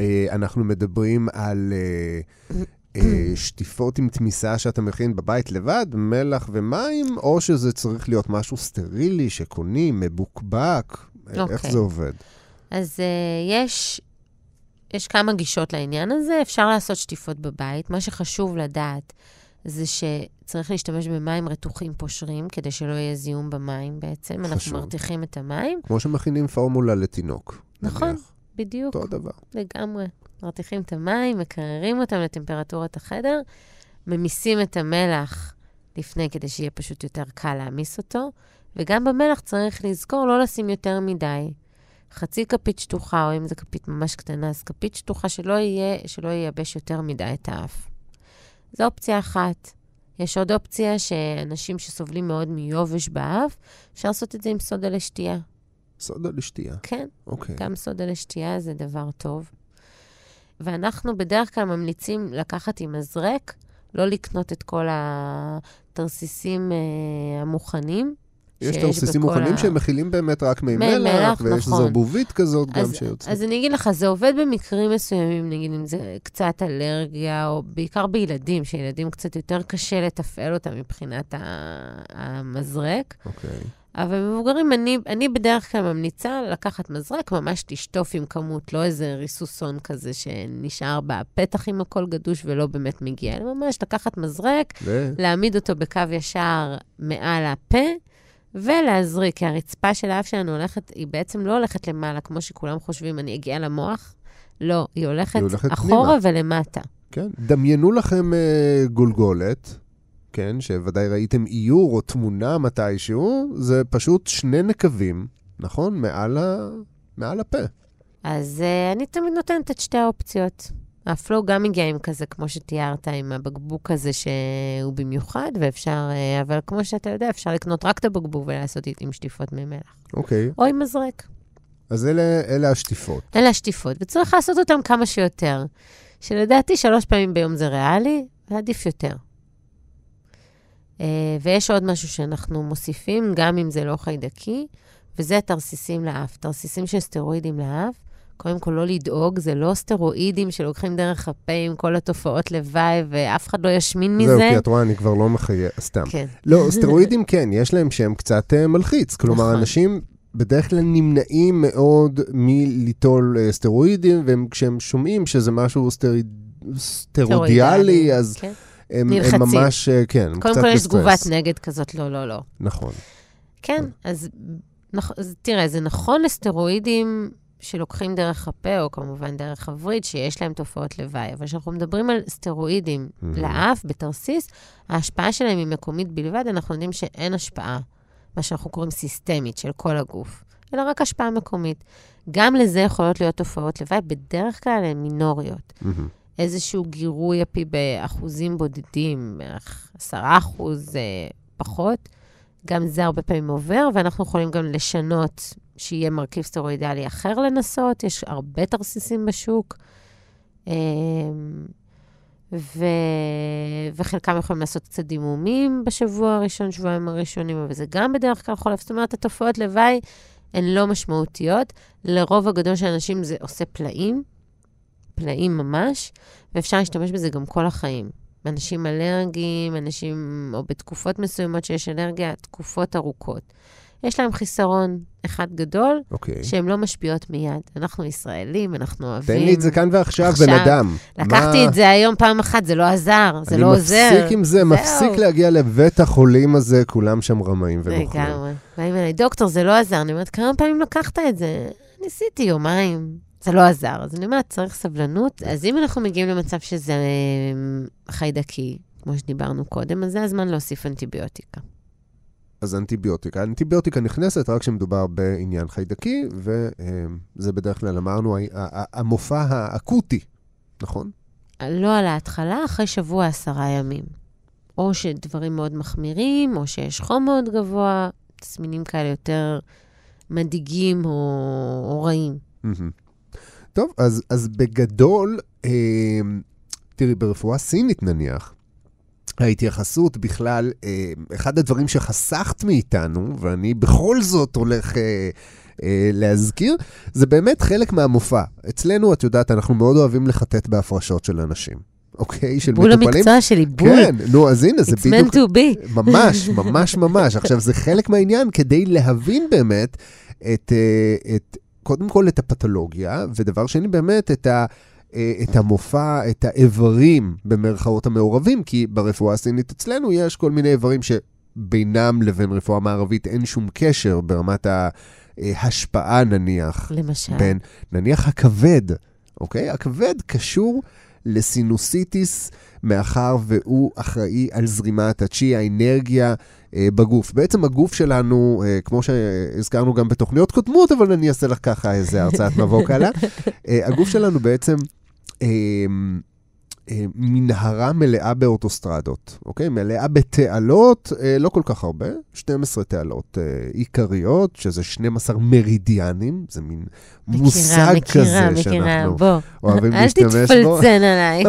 D: אה, אנחנו מדברים על אה, שטיפות עם תמיסה שאתה מכין בבית לבד, מלח ומים, או שזה צריך להיות משהו סטרילי שקונים, מבוקבק? אה, איך
C: אוקיי.
D: זה עובד?
C: אז uh, יש, יש כמה גישות לעניין הזה. אפשר לעשות שטיפות בבית. מה שחשוב לדעת זה שצריך להשתמש במים רתוחים פושרים, כדי שלא יהיה זיהום במים בעצם. אנחנו
D: חשוב.
C: מרתיחים את המים.
D: כמו שמכינים פורמולה לתינוק.
C: נכון.
D: נניח.
C: בדיוק,
D: אותו דבר.
C: לגמרי. מרתיחים את המים, מקררים אותם לטמפרטורת החדר, ממיסים את המלח לפני, כדי שיהיה פשוט יותר קל להמיס אותו, וגם במלח צריך לזכור לא לשים יותר מדי. חצי כפית שטוחה, או אם זו כפית ממש קטנה, אז כפית שטוחה שלא יהיה, שלא ייבש יותר מדי את האף. זו אופציה אחת. יש עוד אופציה שאנשים שסובלים מאוד מיובש באף, אפשר לעשות את זה עם סודה לשתייה.
D: סודה לשתייה.
C: כן,
D: אוקיי.
C: גם סודה לשתייה זה דבר טוב. ואנחנו בדרך כלל ממליצים לקחת עם מזרק, לא לקנות את כל התרסיסים אה, המוכנים.
D: יש תרסיסים מוכנים
C: ה-
D: שהם מכילים באמת רק מי מלח,
C: מלח,
D: ויש
C: נכון.
D: זרבובית כזאת גם
C: אז,
D: שיוצאת.
C: אז אני אגיד לך, זה עובד במקרים מסוימים, נגיד אם זה קצת אלרגיה, או בעיקר בילדים, שילדים קצת יותר קשה לתפעל אותם מבחינת המזרק.
D: אוקיי.
C: אבל מבוגרים, אני, אני בדרך כלל ממליצה לקחת מזרק, ממש לשטוף עם כמות, לא איזה ריסוסון כזה שנשאר בפתח עם הכל גדוש ולא באמת מגיע, אלא ממש לקחת מזרק,
D: ו...
C: להעמיד אותו בקו ישר מעל הפה, ולהזריק, כי הרצפה של האף שלנו הולכת, היא בעצם לא הולכת למעלה, כמו שכולם חושבים, אני אגיע למוח. לא, היא הולכת,
D: היא הולכת
C: אחורה
D: פנימה.
C: ולמטה.
D: כן. דמיינו לכם אה, גולגולת, כן, שוודאי ראיתם איור או תמונה מתישהו, זה פשוט שני נקבים, נכון? מעל, ה... מעל הפה.
C: אז uh, אני תמיד נותנת את שתי האופציות. הפלואו גם מגיע עם כזה, כמו שתיארת, עם הבקבוק הזה שהוא במיוחד, ואפשר, uh, אבל כמו שאתה יודע, אפשר לקנות רק את הבקבוק ולעשות עם שטיפות מי מלח.
D: אוקיי.
C: או עם מזרק.
D: אז אלה, אלה השטיפות.
C: אלה השטיפות, וצריך לעשות אותן כמה שיותר. שלדעתי שלוש פעמים ביום זה ריאלי, ועדיף יותר. Uh, ויש עוד משהו שאנחנו מוסיפים, גם אם זה לא חיידקי, וזה תרסיסים לאף. תרסיסים של סטרואידים לאף. קודם כל, לא לדאוג, זה לא סטרואידים שלוקחים דרך הפה עם כל התופעות לוואי, ואף אחד לא ישמין מזה.
D: זהו, כי את רואה, אני כבר לא מחייב, סתם.
C: כן.
D: לא, סטרואידים כן, יש להם שם קצת uh, מלחיץ. כלומר,
C: נכון.
D: אנשים בדרך כלל נמנעים מאוד מליטול uh, סטרואידים, וכשהם שומעים שזה משהו סטריד... סטרודיאלי, אז
C: כן.
D: הם,
C: נלחצים.
D: הם ממש, uh, כן, הם
C: קודם
D: קצת
C: כל יש
D: בסטרס.
C: תגובת נגד כזאת, לא, לא, לא.
D: נכון.
C: כן, אז, נכ... אז תראה, זה נכון לסטרואידים שלוקחים דרך הפה, או כמובן דרך הווריד, שיש להם תופעות לוואי, אבל כשאנחנו מדברים על סטרואידים
D: Mhm.
C: לאף, בתרסיס, ההשפעה שלהם היא מקומית בלבד, אנחנו יודעים שאין השפעה, מה שאנחנו קוראים סיסטמית, של כל הגוף, אלא רק השפעה מקומית. גם לזה יכולות להיות תופעות לוואי, בדרך כלל הן מינוריות.
D: מהמם.
C: איזשהו גירוי אפי באחוזים בודדים, בערך עשרה אחוז אה, פחות. גם זה הרבה פעמים עובר, ואנחנו יכולים גם לשנות שיהיה מרכיב סטרואידלי אחר לנסות, יש הרבה תרסיסים בשוק. אה, ו... וחלקם יכולים לעשות קצת דימומים בשבוע הראשון, שבועיים הראשונים, אבל זה גם בדרך כלל חולף. זאת אומרת, התופעות לוואי הן לא משמעותיות. לרוב הגדול של האנשים זה עושה פלאים, פלאים ממש, ואפשר להשתמש בזה גם כל החיים. אנשים אלרגיים, אנשים, או בתקופות מסוימות שיש אלרגיה, תקופות ארוכות. יש להם חיסרון אחד גדול,
D: אוקיי.
C: שהן לא משפיעות מיד. אנחנו ישראלים, אנחנו אוהבים.
D: תן לי את זה כאן ועכשיו,
C: עכשיו.
D: בן אדם.
C: לקחתי
D: מה-
C: את זה היום פעם אחת, זה לא עזר, זה לא עוזר.
D: אני מפסיק עם זה, מפסיק להגיע לבית החולים הזה, כולם שם רמאים ונוכלים.
C: לגמרי. באים אליי, דוקטור, זה לא עזר. אני אומרת, כמה פעמים לקחת את זה? ניסיתי יומיים, זה לא עזר. אז אני אומרת, צריך סבלנות. אז אם אנחנו מגיעים למצב שזה אה, חיידקי, כמו שדיברנו קודם, אז זה הזמן להוסיף אנטיביוטיקה.
D: אז אנטיביוטיקה. אנטיביוטיקה נכנסת רק כשמדובר בעניין חיידקי, וזה בדרך כלל אמרנו, המופע האקוטי, נכון?
C: לא על ההתחלה, אחרי שבוע עשרה ימים. או שדברים מאוד מחמירים, או שיש חום מאוד גבוה, תסמינים כאלה יותר מדאיגים או, או רעים.
D: מהמם. טוב, אז, אז בגדול, אה, תראי, ברפואה סינית נניח, ההתייחסות בכלל, אה, אחד הדברים שחסכת מאיתנו, ואני בכל זאת הולך אה, אה, להזכיר, זה באמת חלק מהמופע. אצלנו, את יודעת, אנחנו מאוד אוהבים לחטט בהפרשות של אנשים, אוקיי? של
C: בול
D: מטופלים.
C: המקצוע שלי, בול.
D: כן, נו, אז הנה, זה
C: It's
D: בדיוק...
C: meant to be.
D: ממש, ממש, ממש. עכשיו, זה חלק מהעניין כדי להבין באמת את, אה, את, קודם כל את הפתולוגיה, ודבר שני, באמת את, ה, אה, את המופע, את האיברים במרכאות המעורבים, כי ברפואה הסינית אצלנו יש כל מיני איברים שבינם לבין רפואה מערבית אין שום קשר ברמת ההשפעה, נניח,
C: למשל.
D: בין, נניח הכבד, אוקיי? הכבד קשור לסינוסיטיס, מאחר והוא אחראי על זרימת הצ'י, האנרגיה אה, בגוף. בעצם הגוף שלנו, אה, כמו שהזכרנו גם בתוכניות קודמות, אבל אני אעשה לך ככה איזה הרצאת מבוא קלה, אה, הגוף שלנו בעצם... אה, מנהרה מלאה באוטוסטרדות, אוקיי? מלאה בתעלות, אה, לא כל כך הרבה, 12 תעלות אה, עיקריות, שזה 12 מרידיאנים, זה מין מושג
C: מכירה,
D: כזה
C: מכירה,
D: שאנחנו
C: בוא.
D: אוהבים
C: אל
D: להשתמש בו.
C: תתפלצן עליי.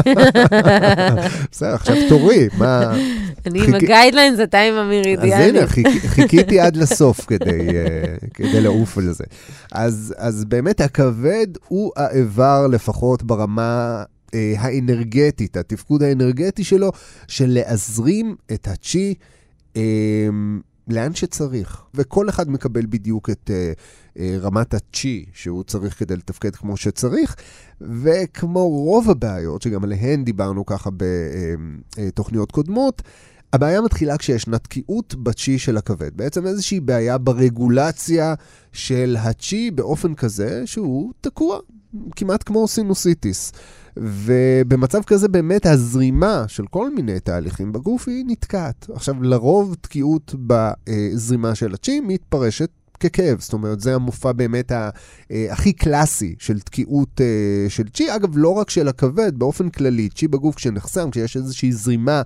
D: בסדר, עכשיו תורי, מה...
C: אני עם
D: חיכי-
C: הגיידליינס, אתה עם
D: אז
C: המרידיאנים.
D: הנה, חיכ- חיכיתי עד לסוף כדי, אה, כדי לעוף על זה. אז, אז באמת הכבד הוא האיבר, לפחות ברמה אה, האנרגטית, התפקוד האנרגטי שלו, של להזרים את הצ'י אה, לאן שצריך. וכל אחד מקבל בדיוק את אה, אה, רמת הצ'י שהוא צריך כדי לתפקד כמו שצריך. וכמו רוב הבעיות, שגם עליהן דיברנו ככה בתוכניות קודמות, הבעיה מתחילה כשישנה תקיעות בצ'י של הכבד. בעצם איזושהי בעיה ברגולציה של הצ'י באופן כזה שהוא תקוע כמעט כמו סינוסיטיס. ובמצב כזה באמת הזרימה של כל מיני תהליכים בגוף היא נתקעת. עכשיו, לרוב תקיעות בזרימה של הצ'י מתפרשת ככאב, זאת אומרת, זה המופע באמת אה, הכי קלאסי של תקיעות אה, של צ'י. אגב, לא רק של הכבד, באופן כללי, צ'י בגוף כשנחסם, כשיש איזושהי זרימה,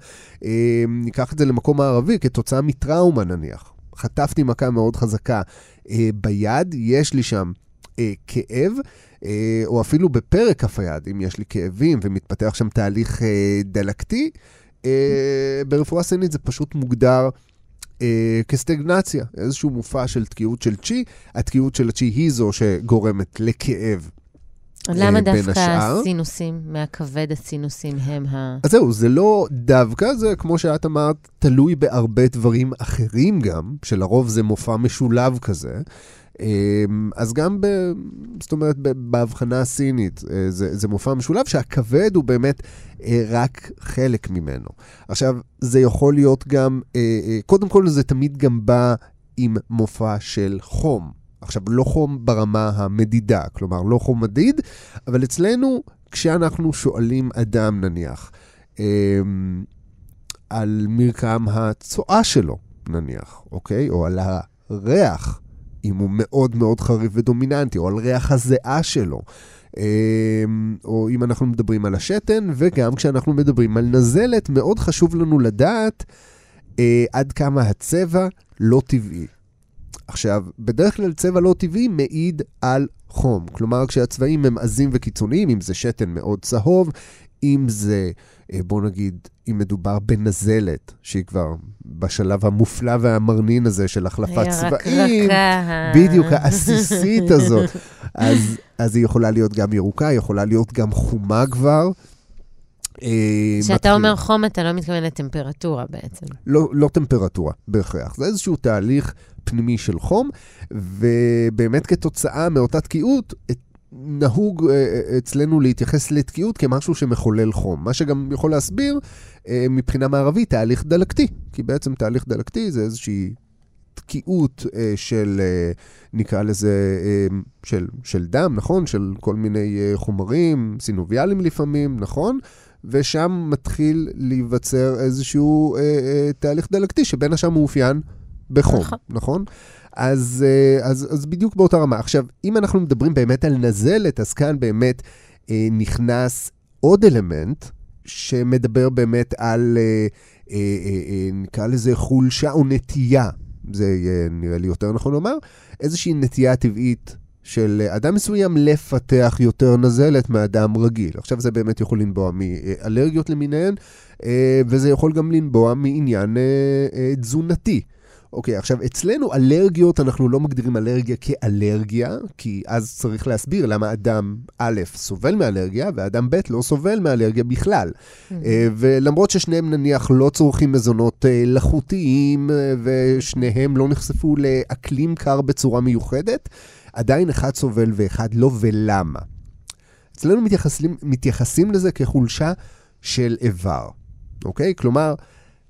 D: אה, ניקח את זה למקום הערבי, כתוצאה מטראומה נניח. חטפתי מכה מאוד חזקה ביד, יש לי שם כאב. אה, או אפילו בפרק כף היד, אם יש לי כאבים ומתפתח שם תהליך אה, דלקתי, אה, ברפואה סינית זה פשוט מוגדר אה, כסטגנציה, איזשהו מופע של תקיעות של צ'י. התקיעות של הצ'י היא זו שגורמת לכאב.
C: למה דווקא הסינוסים, מהכבד הסינוסים הם ה...
D: אז זהו, זה לא דווקא, זה כמו שאת אמרת, תלוי בהרבה דברים אחרים גם, שלרוב זה מופע משולב כזה. אמ, אז גם, ב, זאת אומרת, בהבחנה הסינית, אה, זה, זה מופע משולב שהכבד הוא באמת אה, רק חלק ממנו. עכשיו, זה יכול להיות גם, אה, קודם כל זה תמיד גם בא עם מופע של חום. עכשיו, לא חום ברמה המדידה, כלומר, לא חום מדיד, אבל אצלנו, כשאנחנו שואלים אדם, נניח, אמ, על מרקם הצואה שלו, נניח, אוקיי? או על הריח אם הוא מאוד מאוד חריף ודומיננטי, או על ריח הזיעה שלו. אמ, או אם אנחנו מדברים על השתן, וגם כשאנחנו מדברים על נזלת, מאוד חשוב לנו לדעת אה, עד כמה הצבע לא טבעי. עכשיו, בדרך כלל צבע לא טבעי מעיד על חום. כלומר, כשהצבעים הם עזים וקיצוניים, אם זה שתן מאוד צהוב, אם זה, אה, בוא נגיד, אם מדובר בנזלת, שהיא כבר בשלב המופלא והמרנין הזה של החלפת צבעים, בדיוק, העסיסית הזאת, אז, אז היא יכולה להיות גם ירוקה, היא יכולה להיות גם חומה כבר.
C: אה, כשאתה אומר חום, אתה לא מתכוון לטמפרטורה בעצם.
D: לא, לא טמפרטורה, בהכרח. זה איזשהו תהליך פנימי של חום, ובאמת כתוצאה מאותה תקיעות, נהוג אה, אה, אצלנו להתייחס לתקיעות כמשהו שמחולל חום, מה שגם יכול להסביר אה, מבחינה מערבית תהליך דלקתי, כי בעצם תהליך דלקתי זה איזושהי תקיעות אה, של, אה, נקרא לזה, אה, של, של דם, נכון? של כל מיני אה, חומרים, סינוביאליים לפעמים, נכון? ושם מתחיל להיווצר איזשהו אה, אה, תהליך דלקתי שבין השאר מאופיין בחום, נכון? נכון? אז, אה, אז, אז בדיוק באותה רמה. עכשיו, אם אנחנו מדברים באמת על נזלת, אז כאן באמת אה, נכנס עוד אלמנט שמדבר באמת על, אה, אה, אה, אה, נקרא לזה חולשה או נטייה, זה יהיה נראה לי יותר נכון לומר, איזושהי נטייה טבעית של אדם מסוים לפתח יותר נזלת מאדם רגיל. עכשיו זה באמת יכול לנבוע מאלרגיות למיניהן, אה, וזה יכול גם לנבוע מעניין אה, תזונתי. אוקיי, עכשיו, אצלנו אלרגיות, אנחנו לא מגדירים אלרגיה כאלרגיה, כי אז צריך להסביר למה אדם א' סובל מאלרגיה, ואדם ב' לא סובל מאלרגיה בכלל. Mm-hmm. ולמרות ששניהם נניח לא צורכים מזונות אה, לחוטיים, אה, ושניהם לא נחשפו לאקלים קר בצורה מיוחדת, עדיין אחד סובל ואחד לא, ולמה? אצלנו מתייחסים, מתייחסים לזה כחולשה של איבר, אוקיי? כלומר,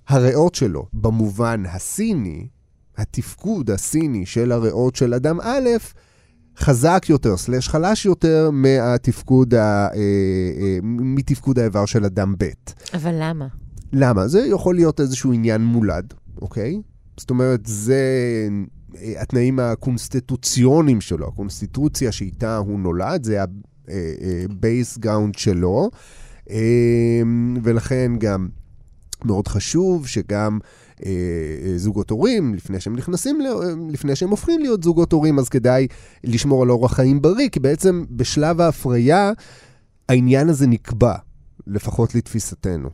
D: הריאות שלו, במובן הסיני, התפקוד הסיני של הריאות של אדם א', חזק יותר, סלש חלש יותר, מהתפקוד ה, אה, אה, מתפקוד האיבר של אדם ב'.
C: אבל למה?
D: למה? זה יכול להיות איזשהו עניין מולד, אוקיי? זאת אומרת, זה אה, התנאים הקונסטיטוציוניים שלו, הקונסטיטוציה שאיתה הוא נולד, זה ה background שלו, ולכן גם מאוד חשוב שגם אה, אה, זוגות הורים, לפני שהם נכנסים, לפני שהם הופכים להיות זוגות הורים, אז כדאי לשמור על אורח חיים בריא, כי בעצם בשלב ההפריה העניין הזה נקבע, לפחות לתפיסתנו.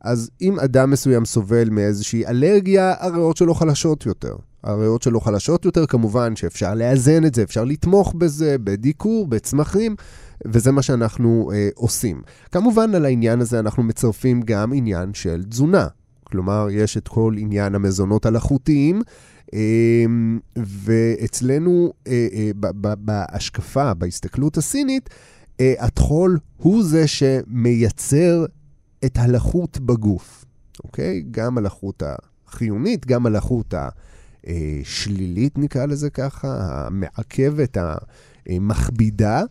D: אז אם אדם מסוים סובל מאיזושהי אלרגיה, הריאות שלו חלשות יותר. הריאות שלו חלשות יותר, כמובן שאפשר לאזן את זה, אפשר לתמוך בזה, בדיקור, בצמחים, וזה מה שאנחנו אה, עושים. כמובן, על העניין הזה אנחנו מצרפים גם עניין של תזונה. כלומר, יש את כל עניין המזונות הלחותיים, אה, ואצלנו, אה, אה, בהשקפה, בהסתכלות הסינית, אה, הטחול הוא זה שמייצר את הלחות בגוף, אוקיי? גם הלחות החיונית, גם הלחות השלילית, נקרא לזה ככה, המעכבת, המכבידה.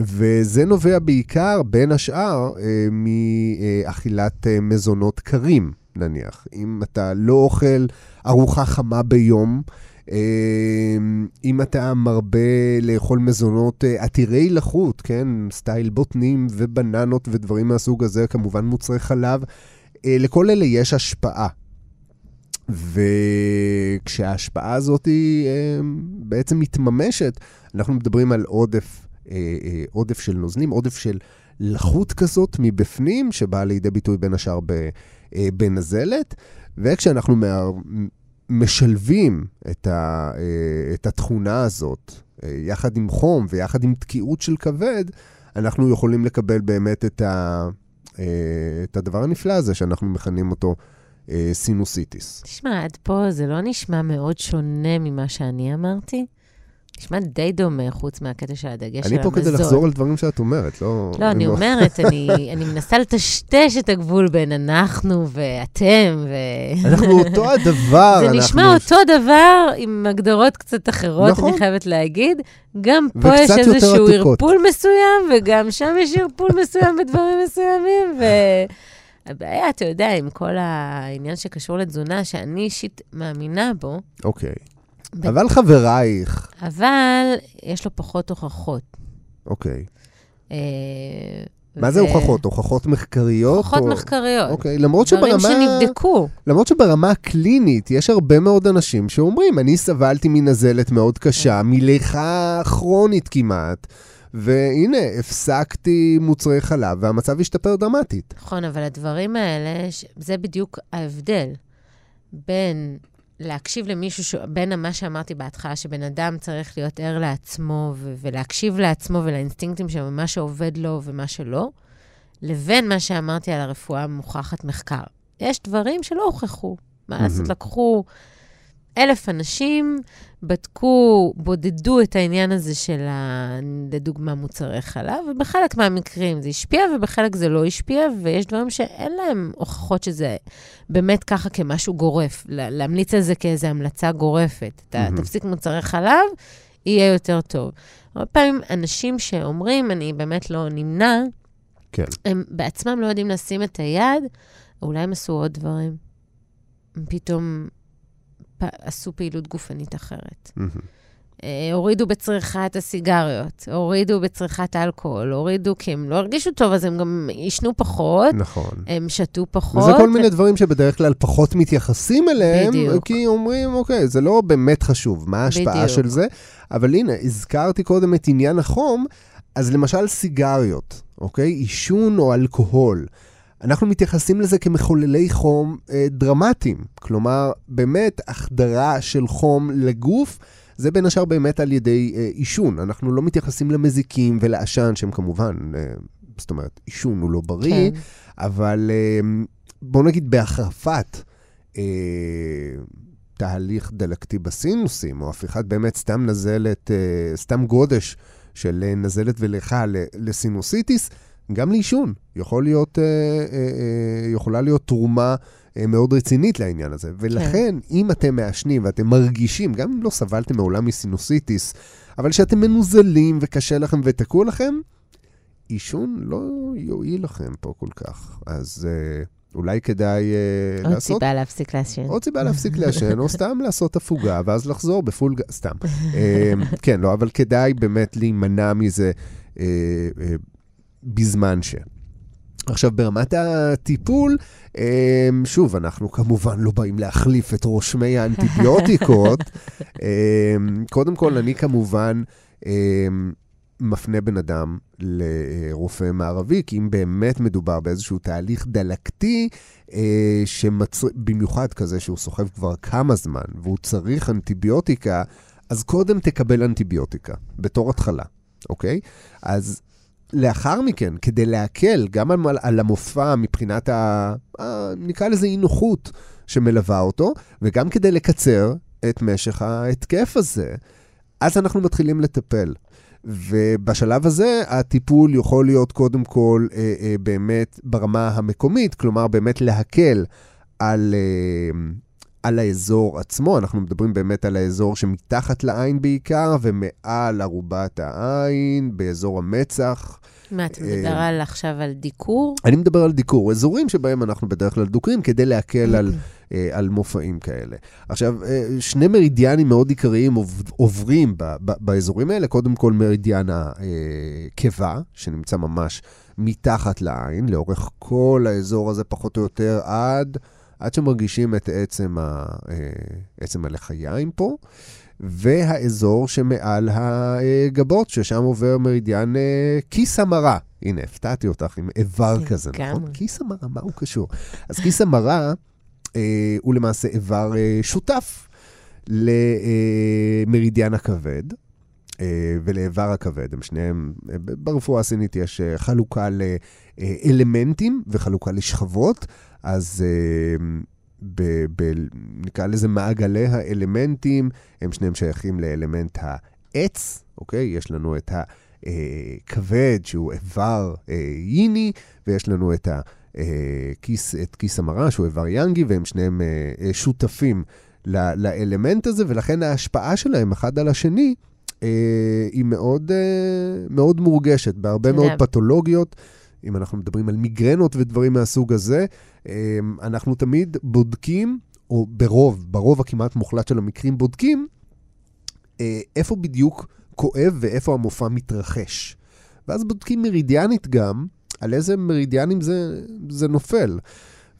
D: וזה נובע בעיקר, בין השאר, אה, מאכילת אה, מזונות קרים, נניח. אם אתה לא אוכל ארוחה חמה ביום, אה, אם אתה מרבה לאכול מזונות עתירי לחות, כן, סטייל בוטנים ובננות ודברים מהסוג הזה, כמובן מוצרי חלב, לכל אלה יש השפעה. וכשההשפעה הזאת היא בעצם מתממשת, אנחנו מדברים על עודף, עודף של נוזנים, עודף של לחות כזאת מבפנים, שבאה לידי ביטוי בין השאר בנזלת, וכשאנחנו משלבים את, ה, אה, את התכונה הזאת, אה, יחד עם חום ויחד עם תקיעות של כבד, אנחנו יכולים לקבל באמת את, ה, אה, את הדבר הנפלא הזה שאנחנו מכנים אותו סינוסיטיס.
C: תשמע, עד פה זה לא נשמע מאוד שונה ממה שאני אמרתי? נשמע די דומה, חוץ מהקטע של הדגש של המזון.
D: אני פה כדי לחזור על דברים שאת אומרת,
C: לא... לא, אני לא- אומרת, אני, אני מנסה לטשטש את הגבול בין אנחנו ואתם, ו...
D: אנחנו אותו הדבר.
C: זה נשמע אותו דבר עם הגדרות קצת אחרות, נכון. אני חייבת להגיד. גם פה יש איזשהו ערפול מסוים, וגם שם יש ערפול מסוים בדברים מסוימים, ו... הבעיה, אתה יודע, עם כל העניין שקשור לתזונה, שאני אישית מאמינה בו,
D: אוקיי. Okay. אבל חברייך.
C: אבל יש לו פחות הוכחות.
D: אוקיי. אה, מה זה הוכחות? הוכחות מחקריות?
C: הוכחות מחקריות.
D: אוקיי, למרות שברמה...
C: דברים שנבדקו.
D: למרות שברמה הקלינית יש הרבה מאוד אנשים שאומרים, אני סבלתי מנזלת מאוד קשה, מליכה כרונית כמעט, והנה, הפסקתי מוצרי חלב והמצב השתפר דרמטית.
C: נכון, אבל הדברים האלה, זה בדיוק ההבדל בין להקשיב למישהו, ש... בין מה שאמרתי בהתחלה, שבן אדם צריך להיות ער לעצמו ו- ולהקשיב לעצמו ולאינסטינקטים שלו, מה שעובד לו ומה שלא, לבין מה שאמרתי על הרפואה המוכחת מחקר. יש דברים שלא הוכחו. מה לעשות, לקחו אלף אנשים, בדקו, בודדו את העניין הזה של, ה, לדוגמה, מוצרי חלב, ובחלק מהמקרים זה השפיע ובחלק זה לא השפיע, ויש דברים שאין להם הוכחות שזה באמת ככה כמשהו גורף. להמליץ על זה כאיזו המלצה גורפת. אתה mm-hmm. תפסיק מוצרי חלב, יהיה יותר טוב. הרבה פעמים אנשים שאומרים, אני באמת לא נמנע, כן. הם בעצמם לא יודעים לשים את היד, אולי הם עשו עוד דברים. הם פתאום עשו פעילות גופנית אחרת. אה, הורידו בצריכת הסיגריות, הורידו בצריכת האלכוהול, הורידו כי הם לא הרגישו טוב, אז הם גם עישנו פחות.
D: נכון.
C: הם שתו פחות.
D: וזה כל מיני דברים שבדרך כלל פחות מתייחסים אליהם, בדיוק. כי אומרים, אוקיי, זה לא באמת חשוב, מה ההשפעה בדיוק. של זה? אבל הנה, הזכרתי קודם את עניין החום, אז למשל סיגריות, אוקיי? עישון או אלכוהול. אנחנו מתייחסים לזה כמחוללי חום אה, דרמטיים. כלומר, באמת, החדרה של חום לגוף, זה בין השאר באמת על ידי אה, עישון. אנחנו לא מתייחסים למזיקים ולעשן, שהם כמובן, אה, זאת אומרת, עישון הוא לא בריא, כן. אבל אה, בואו נגיד בהחרפת אה, תהליך דלקתי בסינוסים, או הפיכת באמת סתם נזלת, אה, סתם גודש של אה, נזלת ולכה לסינוסיטיס, גם לעישון. יכול להיות, אה, אה, אה, יכולה להיות תרומה אה, מאוד רצינית לעניין הזה. ולכן, כן. אם אתם מעשנים ואתם מרגישים, גם אם לא סבלתם מעולם מסינוסיטיס, אבל שאתם מנוזלים וקשה לכם ותקעו לכם, עישון לא יועיל לכם פה כל כך. אז אה, אולי כדאי uh,
C: עוד
D: לעשות...
C: עוד סיבה להפסיק לעשן.
D: עוד סיבה להפסיק לעשן, או סתם לעשות הפוגה, ואז לחזור בפול... סתם. uh, כן, לא, אבל כדאי באמת להימנע מזה uh, uh, בזמן ש... עכשיו, ברמת הטיפול, אמ, שוב, אנחנו כמובן לא באים להחליף את רושמי האנטיביוטיקות. אמ, קודם כל, אני כמובן אמ, מפנה בן אדם לרופא מערבי, כי אם באמת מדובר באיזשהו תהליך דלקתי, אה, שמצ... במיוחד כזה שהוא סוחב כבר כמה זמן, והוא צריך אנטיביוטיקה, אז קודם תקבל אנטיביוטיקה, בתור התחלה, אוקיי? אז לאחר מכן, כדי להקל גם על, על המופע מבחינת, ה, ה, נקרא לזה אי-נוחות שמלווה אותו, וגם כדי לקצר את משך ההתקף הזה, אז אנחנו מתחילים לטפל. ובשלב הזה הטיפול יכול להיות קודם כל אה, אה, באמת ברמה המקומית, כלומר באמת להקל על, אה, על האזור עצמו, אנחנו מדברים באמת על האזור שמתחת לעין בעיקר, ומעל ערובת העין, באזור המצח.
C: מה, אתה מדבר על עכשיו על דיקור?
D: אני מדבר על דיקור, אזורים שבהם אנחנו בדרך כלל דוקרים כדי להקל על, אה, על מופעים כאלה. עכשיו, אה, שני מרידיאנים מאוד עיקריים עוברים ב, ב, באזורים האלה. קודם כל מרידיאן הקיבה, שנמצא ממש מתחת לעין, לאורך כל האזור הזה, פחות או יותר, עד, עד שמרגישים את עצם, ה, אה, עצם הלחיים פה. והאזור שמעל הגבות, ששם עובר מרידיאן אה, כיס המרה. הנה, הפתעתי אותך עם איבר כזה, נכון? כיס המרה, מה הוא קשור? אז כיס המרה אה, הוא למעשה איבר אה, שותף למרידיאן הכבד. ולאיבר הכבד, הם שניהם, ברפואה הסינית יש חלוקה לאלמנטים וחלוקה לשכבות, אז ב, ב, נקרא לזה מעגלי האלמנטים, הם שניהם שייכים לאלמנט העץ, אוקיי? יש לנו את הכבד, שהוא איבר אה, ייני, ויש לנו את, הכיס, את כיס המרה, שהוא איבר יאנגי, והם שניהם אה, שותפים לאלמנט הזה, ולכן ההשפעה שלהם אחד על השני אה, היא מאוד, מאוד מורגשת בהרבה מאוד פתולוגיות. אם אנחנו מדברים על מיגרנות ודברים מהסוג הזה, אמ, אנחנו תמיד בודקים, או ברוב, ברוב הכמעט מוחלט של המקרים בודקים, אה, איפה בדיוק כואב ואיפה המופע מתרחש. ואז בודקים מרידיאנית גם, על איזה מרידיאנים זה, זה נופל.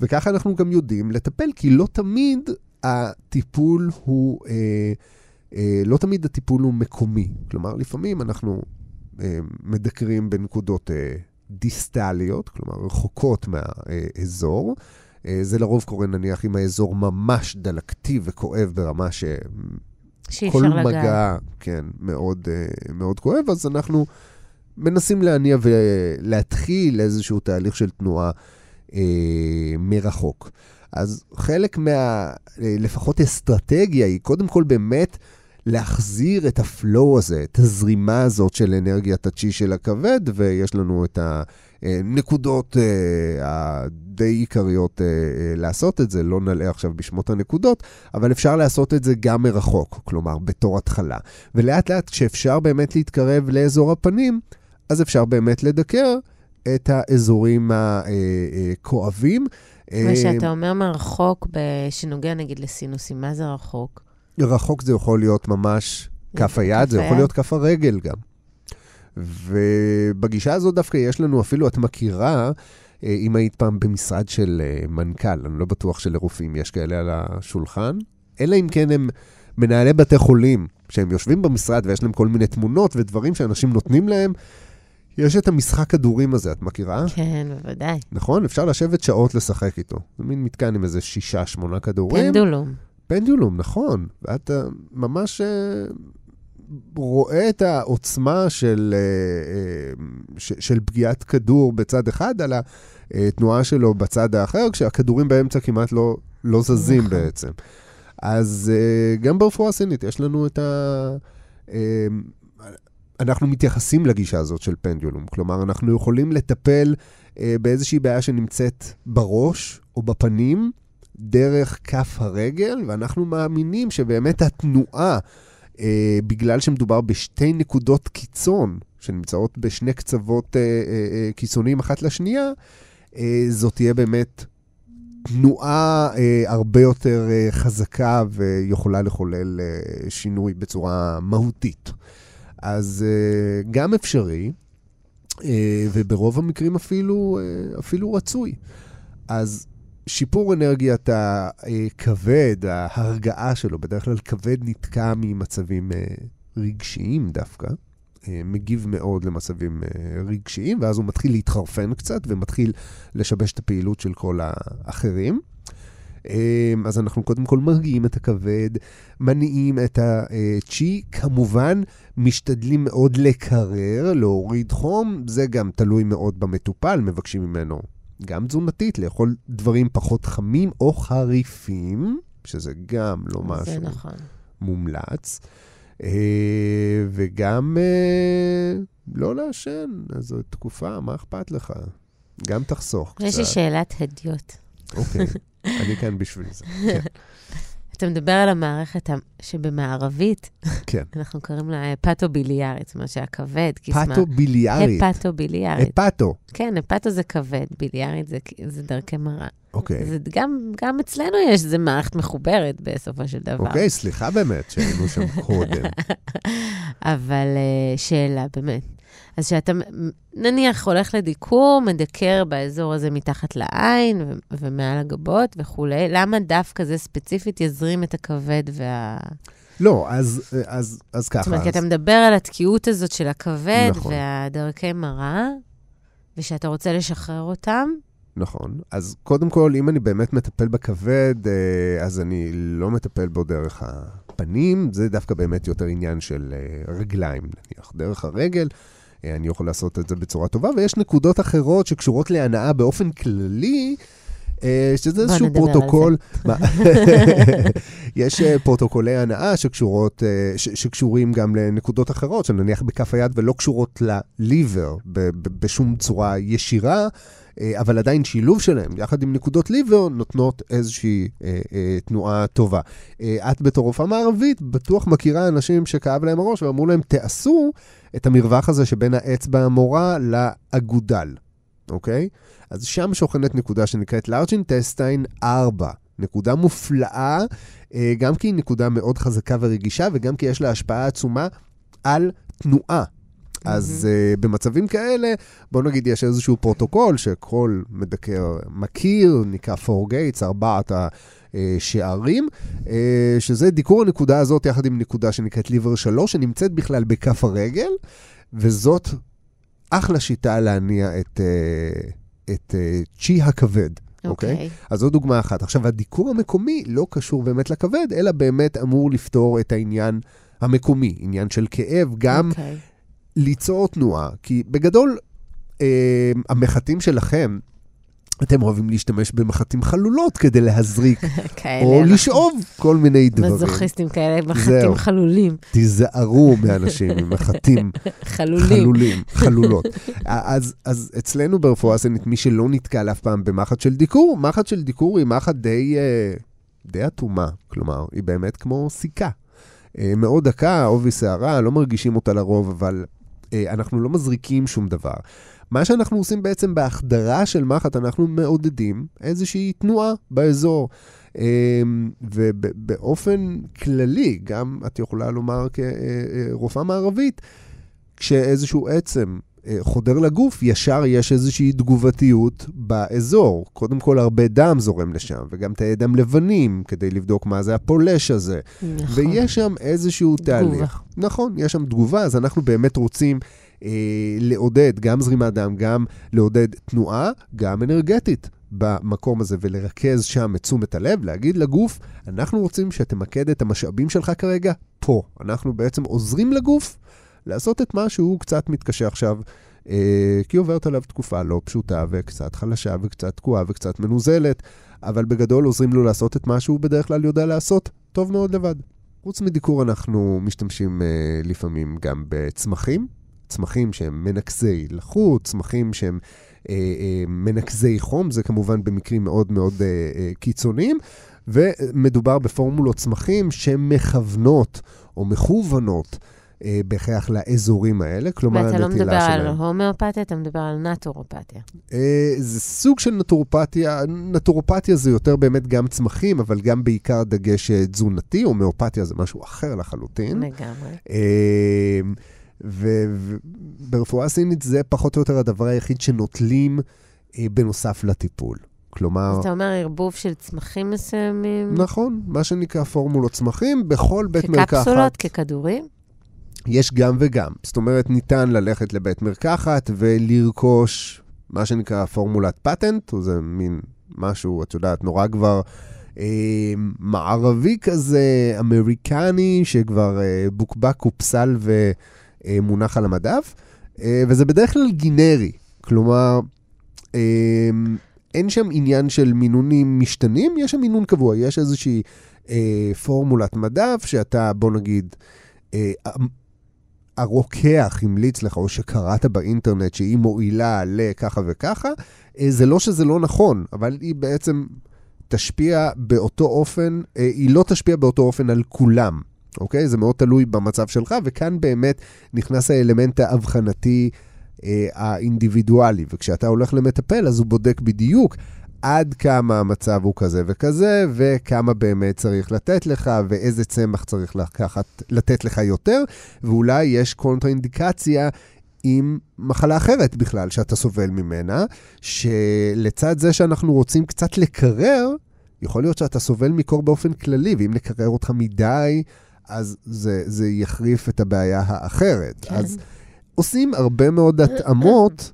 D: וככה אנחנו גם יודעים לטפל, כי לא תמיד הטיפול הוא, אה, אה, לא תמיד הטיפול הוא מקומי. כלומר, לפעמים אנחנו אה, מדקרים בנקודות אה, דיסטליות, כלומר רחוקות מהאזור. אה, זה לרוב קורה נניח אם האזור ממש דלקתי וכואב ברמה ש... כל מגע, כן, מאוד, אה, מאוד כואב, אז אנחנו מנסים להניע ולהתחיל איזשהו תהליך של תנועה אה, מרחוק. אז חלק מה, אה, לפחות אסטרטגיה, היא קודם כל באמת להחזיר את הפלואו הזה, את הזרימה הזאת של אנרגיית הצ'י של הכבד, ויש לנו את הנקודות אה, הדי עיקריות אה, אה, לעשות את זה, לא נלאה עכשיו בשמות הנקודות, אבל אפשר לעשות את זה גם מרחוק, כלומר בתור התחלה. ולאט לאט כשאפשר באמת להתקרב לאזור הפנים, אז אפשר באמת לדקר את האזורים הכואבים.
C: מה שאתה אומר מרחוק, שנוגע נגיד לסינוסים, מה זה רחוק?
D: רחוק זה יכול להיות ממש כף היד, זה יכול להיות כף הרגל גם. ובגישה הזאת דווקא יש לנו, אפילו את מכירה, אה, אם היית פעם במשרד של אה, מנכ"ל, אני לא בטוח שלרופאים יש כאלה על השולחן, אלא אם כן הם מנהלי בתי חולים, שהם יושבים במשרד ויש להם כל מיני תמונות ודברים שאנשים נותנים להם. יש את המשחק כדורים הזה, את מכירה?
C: כן, בוודאי.
D: נכון? אפשר לשבת שעות לשחק איתו. זה מין מתקן עם איזה שישה, שמונה כדורים.
C: פנדולום.
D: פנדולום, נכון. ואתה ממש אה, רואה את העוצמה של, אה, אה, של פגיעת כדור בצד אחד על התנועה שלו בצד האחר, כשהכדורים באמצע כמעט לא, לא זזים נכון. בעצם. אז גם ברפואה הסינית יש לנו את ה... אנחנו מתייחסים לגישה הזאת של פנדולום. כלומר, אנחנו יכולים לטפל באיזושהי בעיה שנמצאת בראש או בפנים, דרך כף הרגל, ואנחנו מאמינים שבאמת התנועה, אה, בגלל שמדובר בשתי נקודות קיצון, שנמצאות בשני קצוות אה, אה, אה, קיצוניים אחת לשנייה, אה, זאת תהיה באמת תנועה אה, הרבה יותר אה, חזקה ויכולה לחולל אה, שינוי בצורה מהותית. אז אה, גם אפשרי, אה, וברוב המקרים אפילו, אה, אפילו רצוי. אז שיפור אנרגיית הכבד, ההרגעה שלו, בדרך כלל כבד נתקע ממצבים אה, רגשיים דווקא, אה, מגיב מאוד למצבים אה, רגשיים, ואז הוא מתחיל להתחרפן קצת ומתחיל לשבש את הפעילות של כל האחרים. אז אנחנו קודם כל מרגיעים את הכבד, מניעים את הצ'י, כמובן משתדלים מאוד לקרר, להוריד חום, זה גם תלוי מאוד במטופל, מבקשים ממנו גם תזונתית, לאכול דברים פחות חמים או חריפים, שזה גם לא משהו
C: נכון.
D: מומלץ. אה, וגם אה, לא לעשן, זו תקופה, מה אכפת לך? גם תחסוך קצת.
C: יש לי שאלת הדיוט.
D: אוקיי. אני כאן בשביל זה, כן.
C: אתה מדבר על המערכת שבמערבית,
D: כן.
C: אנחנו קוראים לה פתו-ביליארית, זאת אומרת שהכבד,
D: קסמה. פתו-ביליארית.
C: הפתו-ביליארית.
D: הפתו.
C: כן, הפתו זה כבד, ביליארית זה, זה דרכי מראה.
D: אוקיי.
C: זה גם, גם אצלנו יש, זה מערכת מחוברת בסופו של דבר.
D: אוקיי, סליחה באמת שהיינו שם קודם.
C: אבל אה, שאלה, באמת. אז כשאתה נניח הולך לדיקור, מדקר באזור הזה מתחת לעין ו- ומעל הגבות וכולי, למה דווקא זה ספציפית יזרים את הכבד וה...
D: לא, אז, אז, אז ככה.
C: זאת אומרת,
D: אז...
C: כי אתה מדבר על התקיעות הזאת של הכבד
D: נכון.
C: והדרכי מראה, ושאתה רוצה לשחרר אותם.
D: נכון. אז קודם כל, אם אני באמת מטפל בכבד, אה, אז אני לא מטפל בו דרך הפנים, זה דווקא באמת יותר עניין של אה, רגליים, נניח, דרך הרגל. אה, אני יכול לעשות את זה בצורה טובה, ויש נקודות אחרות שקשורות להנעה באופן כללי, שזה איזשהו פרוטוקול. יש פרוטוקולי הנעה שקשורות, ש, שקשורים גם לנקודות אחרות, שנניח בכף היד ולא קשורות ל liver בשום צורה ישירה. אבל עדיין שילוב שלהם, יחד עם נקודות liver, נותנות איזושהי אה, אה, תנועה טובה. אה, את בתור רופאה מערבית בטוח מכירה אנשים שכאב להם הראש ואמרו להם, תעשו את המרווח הזה שבין האצבע המורה לאגודל, אוקיי? אז שם שוכנת נקודה שנקראת Large Intestine 4. נקודה מופלאה, אה, גם כי היא נקודה מאוד חזקה ורגישה, וגם כי יש לה השפעה עצומה על תנועה. אז uh, במצבים כאלה, בוא נגיד יש איזשהו פרוטוקול שכל מדקר מכיר, נקרא 4 gates, ארבעת השערים, uh, שזה דיקור הנקודה הזאת יחד עם נקודה שנקראת ליבר 3, שנמצאת בכלל בכף הרגל, וזאת אחלה שיטה להניע את, uh, את צ'י הכבד. אוקיי? Okay.
C: אוקיי.
D: Okay? אז זו דוגמה אחת. עכשיו, הדיקור המקומי לא קשור באמת לכבד, אלא באמת אמור לפתור את העניין המקומי, עניין של כאב, גם... Okay. ליצור תנועה, כי בגדול, אה, המחטים שלכם, אתם אוהבים להשתמש במחטים חלולות כדי להזריק, או לשאוב כל מיני דברים.
C: מזוכיסטים כאלה, מחטים חלולים.
D: תיזהרו מאנשים עם מחטים
C: חלולים.
D: חלולים, חלולות. אז, אז אצלנו ברפואה הסינית, מי שלא נתקל אף פעם במחט של דיקור, מחט של דיקור היא מחט די, אה, די אטומה, כלומר, היא באמת כמו סיכה. אה, מאוד דקה, עובי שערה, לא מרגישים אותה לרוב, אבל אנחנו לא מזריקים שום דבר. מה שאנחנו עושים בעצם בהחדרה של מחט, אנחנו מעודדים איזושהי תנועה באזור. אמ, ובאופן כללי, גם את יכולה לומר כרופאה מערבית, כשאיזשהו עצם אה, חודר לגוף, ישר יש איזושהי תגובתיות באזור. קודם כל, הרבה דם זורם לשם, וגם תאי דם לבנים, כדי לבדוק מה זה הפולש הזה.
C: נכון.
D: ויש שם איזשהו
C: תגובה.
D: תהליך. נכון, יש שם תגובה, אז אנחנו באמת רוצים אה, לעודד גם זרימת דם, גם לעודד תנועה, גם אנרגטית. במקום הזה ולרכז שם את תשומת הלב, להגיד לגוף, אנחנו רוצים שתמקד את המשאבים שלך כרגע פה. אנחנו בעצם עוזרים לגוף לעשות את מה שהוא קצת מתקשה עכשיו, אה, כי עוברת עליו תקופה לא פשוטה וקצת חלשה וקצת תקועה וקצת מנוזלת, אבל בגדול עוזרים לו לעשות את מה שהוא בדרך כלל יודע לעשות טוב מאוד לבד. חוץ מדיקור אנחנו משתמשים אה, לפעמים גם בצמחים, צמחים שהם מנקזי לחות, צמחים שהם אה, אה, מנקזי חום, זה כמובן במקרים מאוד מאוד אה, אה, קיצוניים, ומדובר בפורמולות צמחים שמכוונות או מכוונות. אה, בהכרח לאזורים האלה, כלומר
C: הנטילה
D: שלהם.
C: ואתה לא מדבר על הומאופתיה, אתה מדבר על נטורופתיה.
D: אה, זה סוג של נטורופתיה, נטורופתיה זה יותר באמת גם צמחים, אבל גם בעיקר דגש אה, תזונתי, הומאופתיה זה משהו אחר לחלוטין.
C: לגמרי.
D: אה, וברפואה סינית זה פחות או יותר הדבר היחיד שנוטלים אה, בנוסף לטיפול. כלומר...
C: אז אתה אומר ערבוב של צמחים מסוימים?
D: נכון, מה שנקרא פורמולות צמחים, בכל בית מרקחת.
C: כקפסולות, ככדורים?
D: יש גם וגם. זאת אומרת, ניתן ללכת לבית מרקחת ולרכוש מה שנקרא פורמולת פטנט, או זה מין משהו, את יודעת, נורא כבר אה, מערבי כזה, אמריקני, שכבר אה, בוקבק, קופסל ומונח על המדף, אה, וזה בדרך כלל גינרי. כלומר, אה, אין שם עניין של מינונים משתנים, יש שם מינון קבוע, יש איזושהי אה, פורמולת מדף שאתה, בוא נגיד, אה, הרוקח המליץ לך, או שקראת באינטרנט שהיא מועילה לככה וככה, אה, זה לא שזה לא נכון, אבל היא בעצם תשפיע באותו אופן, אה, היא לא תשפיע באותו אופן על כולם, אוקיי? זה מאוד תלוי במצב שלך, וכאן באמת נכנס האלמנט האבחנתי אה, האינדיבידואלי, וכשאתה הולך למטפל, אז הוא בודק בדיוק עד כמה המצב הוא כזה וכזה, וכמה באמת צריך לתת לך, ואיזה צמח צריך לקחת, לתת לך יותר, ואולי יש קונטראינדיקציה עם מחלה אחרת בכלל שאתה סובל ממנה, שלצד זה שאנחנו רוצים קצת לקרר, יכול להיות שאתה סובל מקור באופן כללי, ואם נקרר אותך מדי, אז זה, זה יחריף את הבעיה האחרת. כן. אז עושים הרבה מאוד התאמות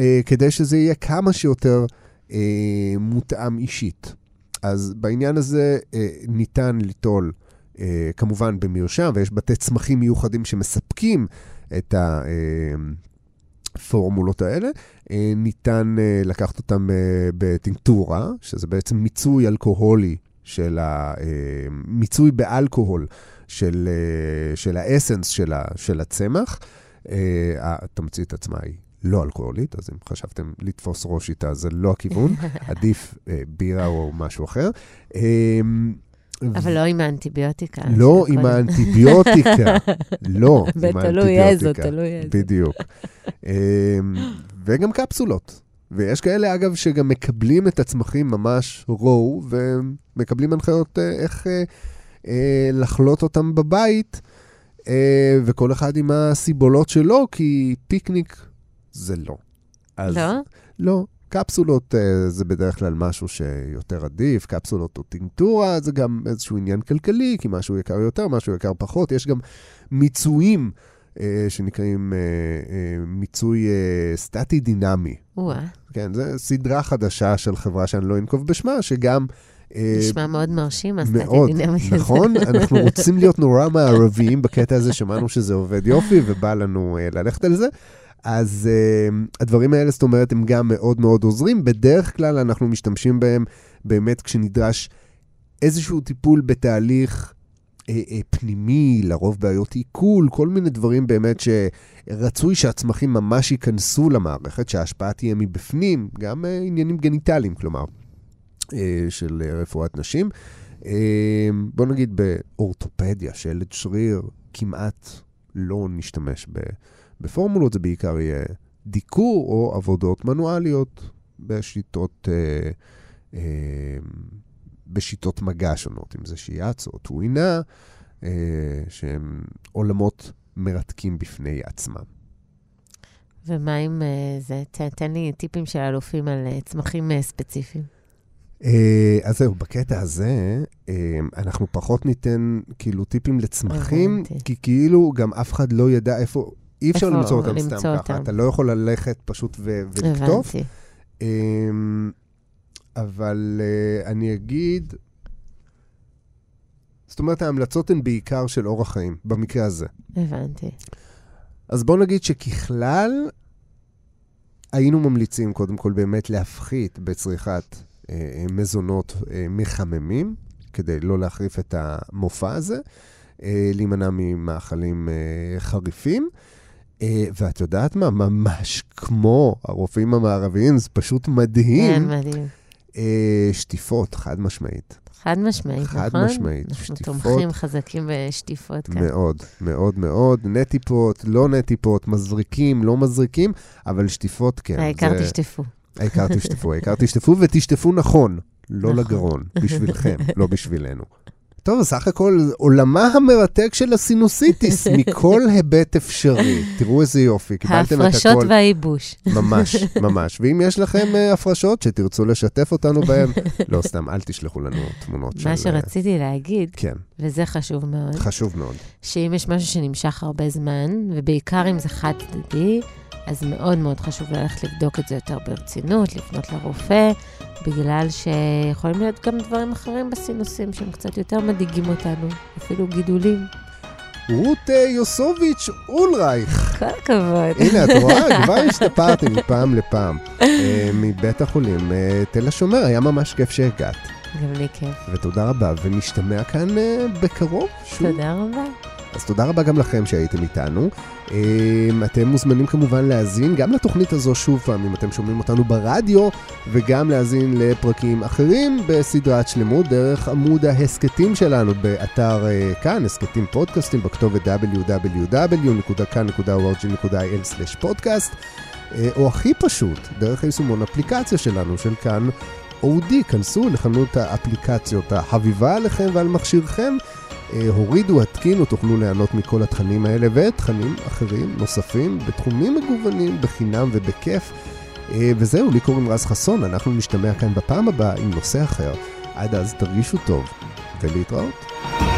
D: אה, כדי שזה יהיה כמה שיותר אה, מותאם אישית. אז בעניין הזה אה, ניתן ליטול, אה, כמובן במרשם, ויש בתי צמחים מיוחדים שמספקים את הפורמולות האלה. אה, ניתן אה, לקחת אותם אה, בטינקטורה, שזה בעצם מיצוי אלכוהולי של ה... מיצוי באלכוהול של, של האסנס של, ה, של הצמח. התמצית עצמה היא לא אלכוהולית, אז אם חשבתם לתפוס ראש איתה, זה לא הכיוון, עדיף בירה או משהו אחר.
C: אבל לא עם האנטיביוטיקה.
D: לא עם האנטיביוטיקה. לא עם האנטיביוטיקה.
C: תלוי איזו, תלוי איזו.
D: בדיוק. אמ, וגם קפסולות. ויש כאלה, אגב, שגם מקבלים את הצמחים ממש רואו, ומקבלים הנחיות אה, איך אה, אה, לחלות אותם בבית, וכל אחד עם הסיבולות שלו, כי פיקניק זה לא.
C: אז, לא?
D: לא. קפסולות uh, זה בדרך כלל משהו שיותר עדיף, קפסולות או טינטורה זה גם איזשהו עניין כלכלי, כי משהו יקר יותר, משהו יקר פחות. יש גם מיצויים uh, שנקראים uh, מיצוי uh, סטטי-דינמי. כן, זו סדרה חדשה של חברה שאני לא אנקוב בשמה, שגם...
C: נשמע מאוד מרשים, הסטטי-דינמי
D: הזה. נכון, אנחנו רוצים להיות נורא מערביים בקטע הזה, שמענו שזה עובד יופי, ובא לנו ללכת על זה. אז uh, הדברים האלה, זאת אומרת, הם גם מאוד מאוד עוזרים. בדרך כלל אנחנו משתמשים בהם באמת כשנדרש איזשהו טיפול בתהליך uh, uh, פנימי, לרוב בעיות עיכול, כל מיני דברים באמת שרצוי שהצמחים ממש ייכנסו למערכת, שההשפעה תהיה מבפנים, גם uh, עניינים גניטליים, כלומר, uh, של uh, רפואת נשים. Uh, בוא נגיד באורתופדיה, שלד שריר, כמעט לא נשתמש ב... בפורמולות זה בעיקר יהיה דיקור או עבודות מנואליות בשיטות, אה, אה, בשיטות מגע שונות, אם זה שיאץ או טווינה, אה, שהם עולמות מרתקים בפני עצמם.
C: ומה עם אה, זה? ת, תן לי טיפים של אלופים על אה, צמחים אה, ספציפיים.
D: אז זהו, בקטע הזה, אנחנו פחות ניתן כאילו טיפים לצמחים, כי כאילו גם אף אחד לא ידע איפה, אי אפשר למצוא אותם סתם ככה, אותם. אתה לא יכול ללכת פשוט ו- ולקטוף. הבנתי. אמ, אבל uh, אני אגיד, זאת אומרת, ההמלצות הן בעיקר של אורח חיים, במקרה הזה.
C: הבנתי.
D: אז בוא נגיד שככלל, היינו ממליצים קודם כל באמת להפחית בצריכת אה, מזונות אה, מחממים, כדי לא להחריף את המופע הזה, אה, להימנע ממאכלים אה, חריפים. אה, ואת יודעת מה? ממש כמו הרופאים המערביים, זה פשוט מדהים.
C: כן, מדהים.
D: אה, שטיפות, חד משמעית.
C: חד משמעית,
D: חד
C: נכון?
D: חד משמעית,
C: אנחנו שטיפות. אנחנו תומכים חזקים בשטיפות
D: כאן. מאוד, מאוד מאוד. נטיפות, לא נטיפות, מזריקים, לא מזריקים, אבל שטיפות כן.
C: העיקר זה... תשטפו.
D: העיקר תשטפו, העיקר תשטפו ותשטפו נכון, לא נכון. לגרון, בשבילכם, לא בשבילנו. טוב, סך הכל עולמה המרתק של הסינוסיטיס, מכל היבט אפשרי. תראו איזה יופי, קיבלתם את הכל.
C: ההפרשות והייבוש.
D: ממש, ממש. ואם יש לכם uh, הפרשות שתרצו לשתף אותנו בהן, לא סתם, אל תשלחו לנו תמונות של...
C: מה שרציתי להגיד,
D: כן.
C: וזה חשוב מאוד.
D: חשוב מאוד.
C: שאם יש משהו שנמשך הרבה זמן, ובעיקר אם זה חד-צדדי, אז מאוד מאוד חשוב ללכת לבדוק את זה יותר ברצינות, לפנות לרופא, בגלל שיכולים להיות גם דברים אחרים בסינוסים שהם קצת יותר מדאיגים אותנו, אפילו גידולים.
D: רות אה, יוסוביץ' אולרייך.
C: כל הכבוד.
D: הנה, את רואה? כבר השתפרתי מפעם לפעם. אה, מבית החולים אה, תל השומר, היה ממש כיף שהגעת.
C: גם לי כיף.
D: ותודה רבה, ונשתמע כאן בקרוב
C: שוב. תודה רבה.
D: אז תודה רבה גם לכם שהייתם איתנו. אמ, אתם מוזמנים כמובן להאזין גם לתוכנית הזו שוב פעם, אם אתם שומעים אותנו ברדיו, וגם להאזין לפרקים אחרים בסדרת שלמות דרך עמוד ההסכתים שלנו באתר אה, כאן, הסכתים פודקאסטים בכתובת www.kan.org.il/פודקאסט, אה, או הכי פשוט, דרך היישומון אפליקציה שלנו של כאן. אודי, כנסו לחנות האפליקציות החביבה עליכם ועל מכשירכם. הורידו, התקינו, תוכלו ליהנות מכל התכנים האלה ותכנים אחרים נוספים בתחומים מגוונים, בחינם ובכיף. אה, וזהו, לי קוראים רז חסון, אנחנו נשתמע כאן בפעם הבאה עם נושא אחר. עד אז תרגישו טוב ולהתראות.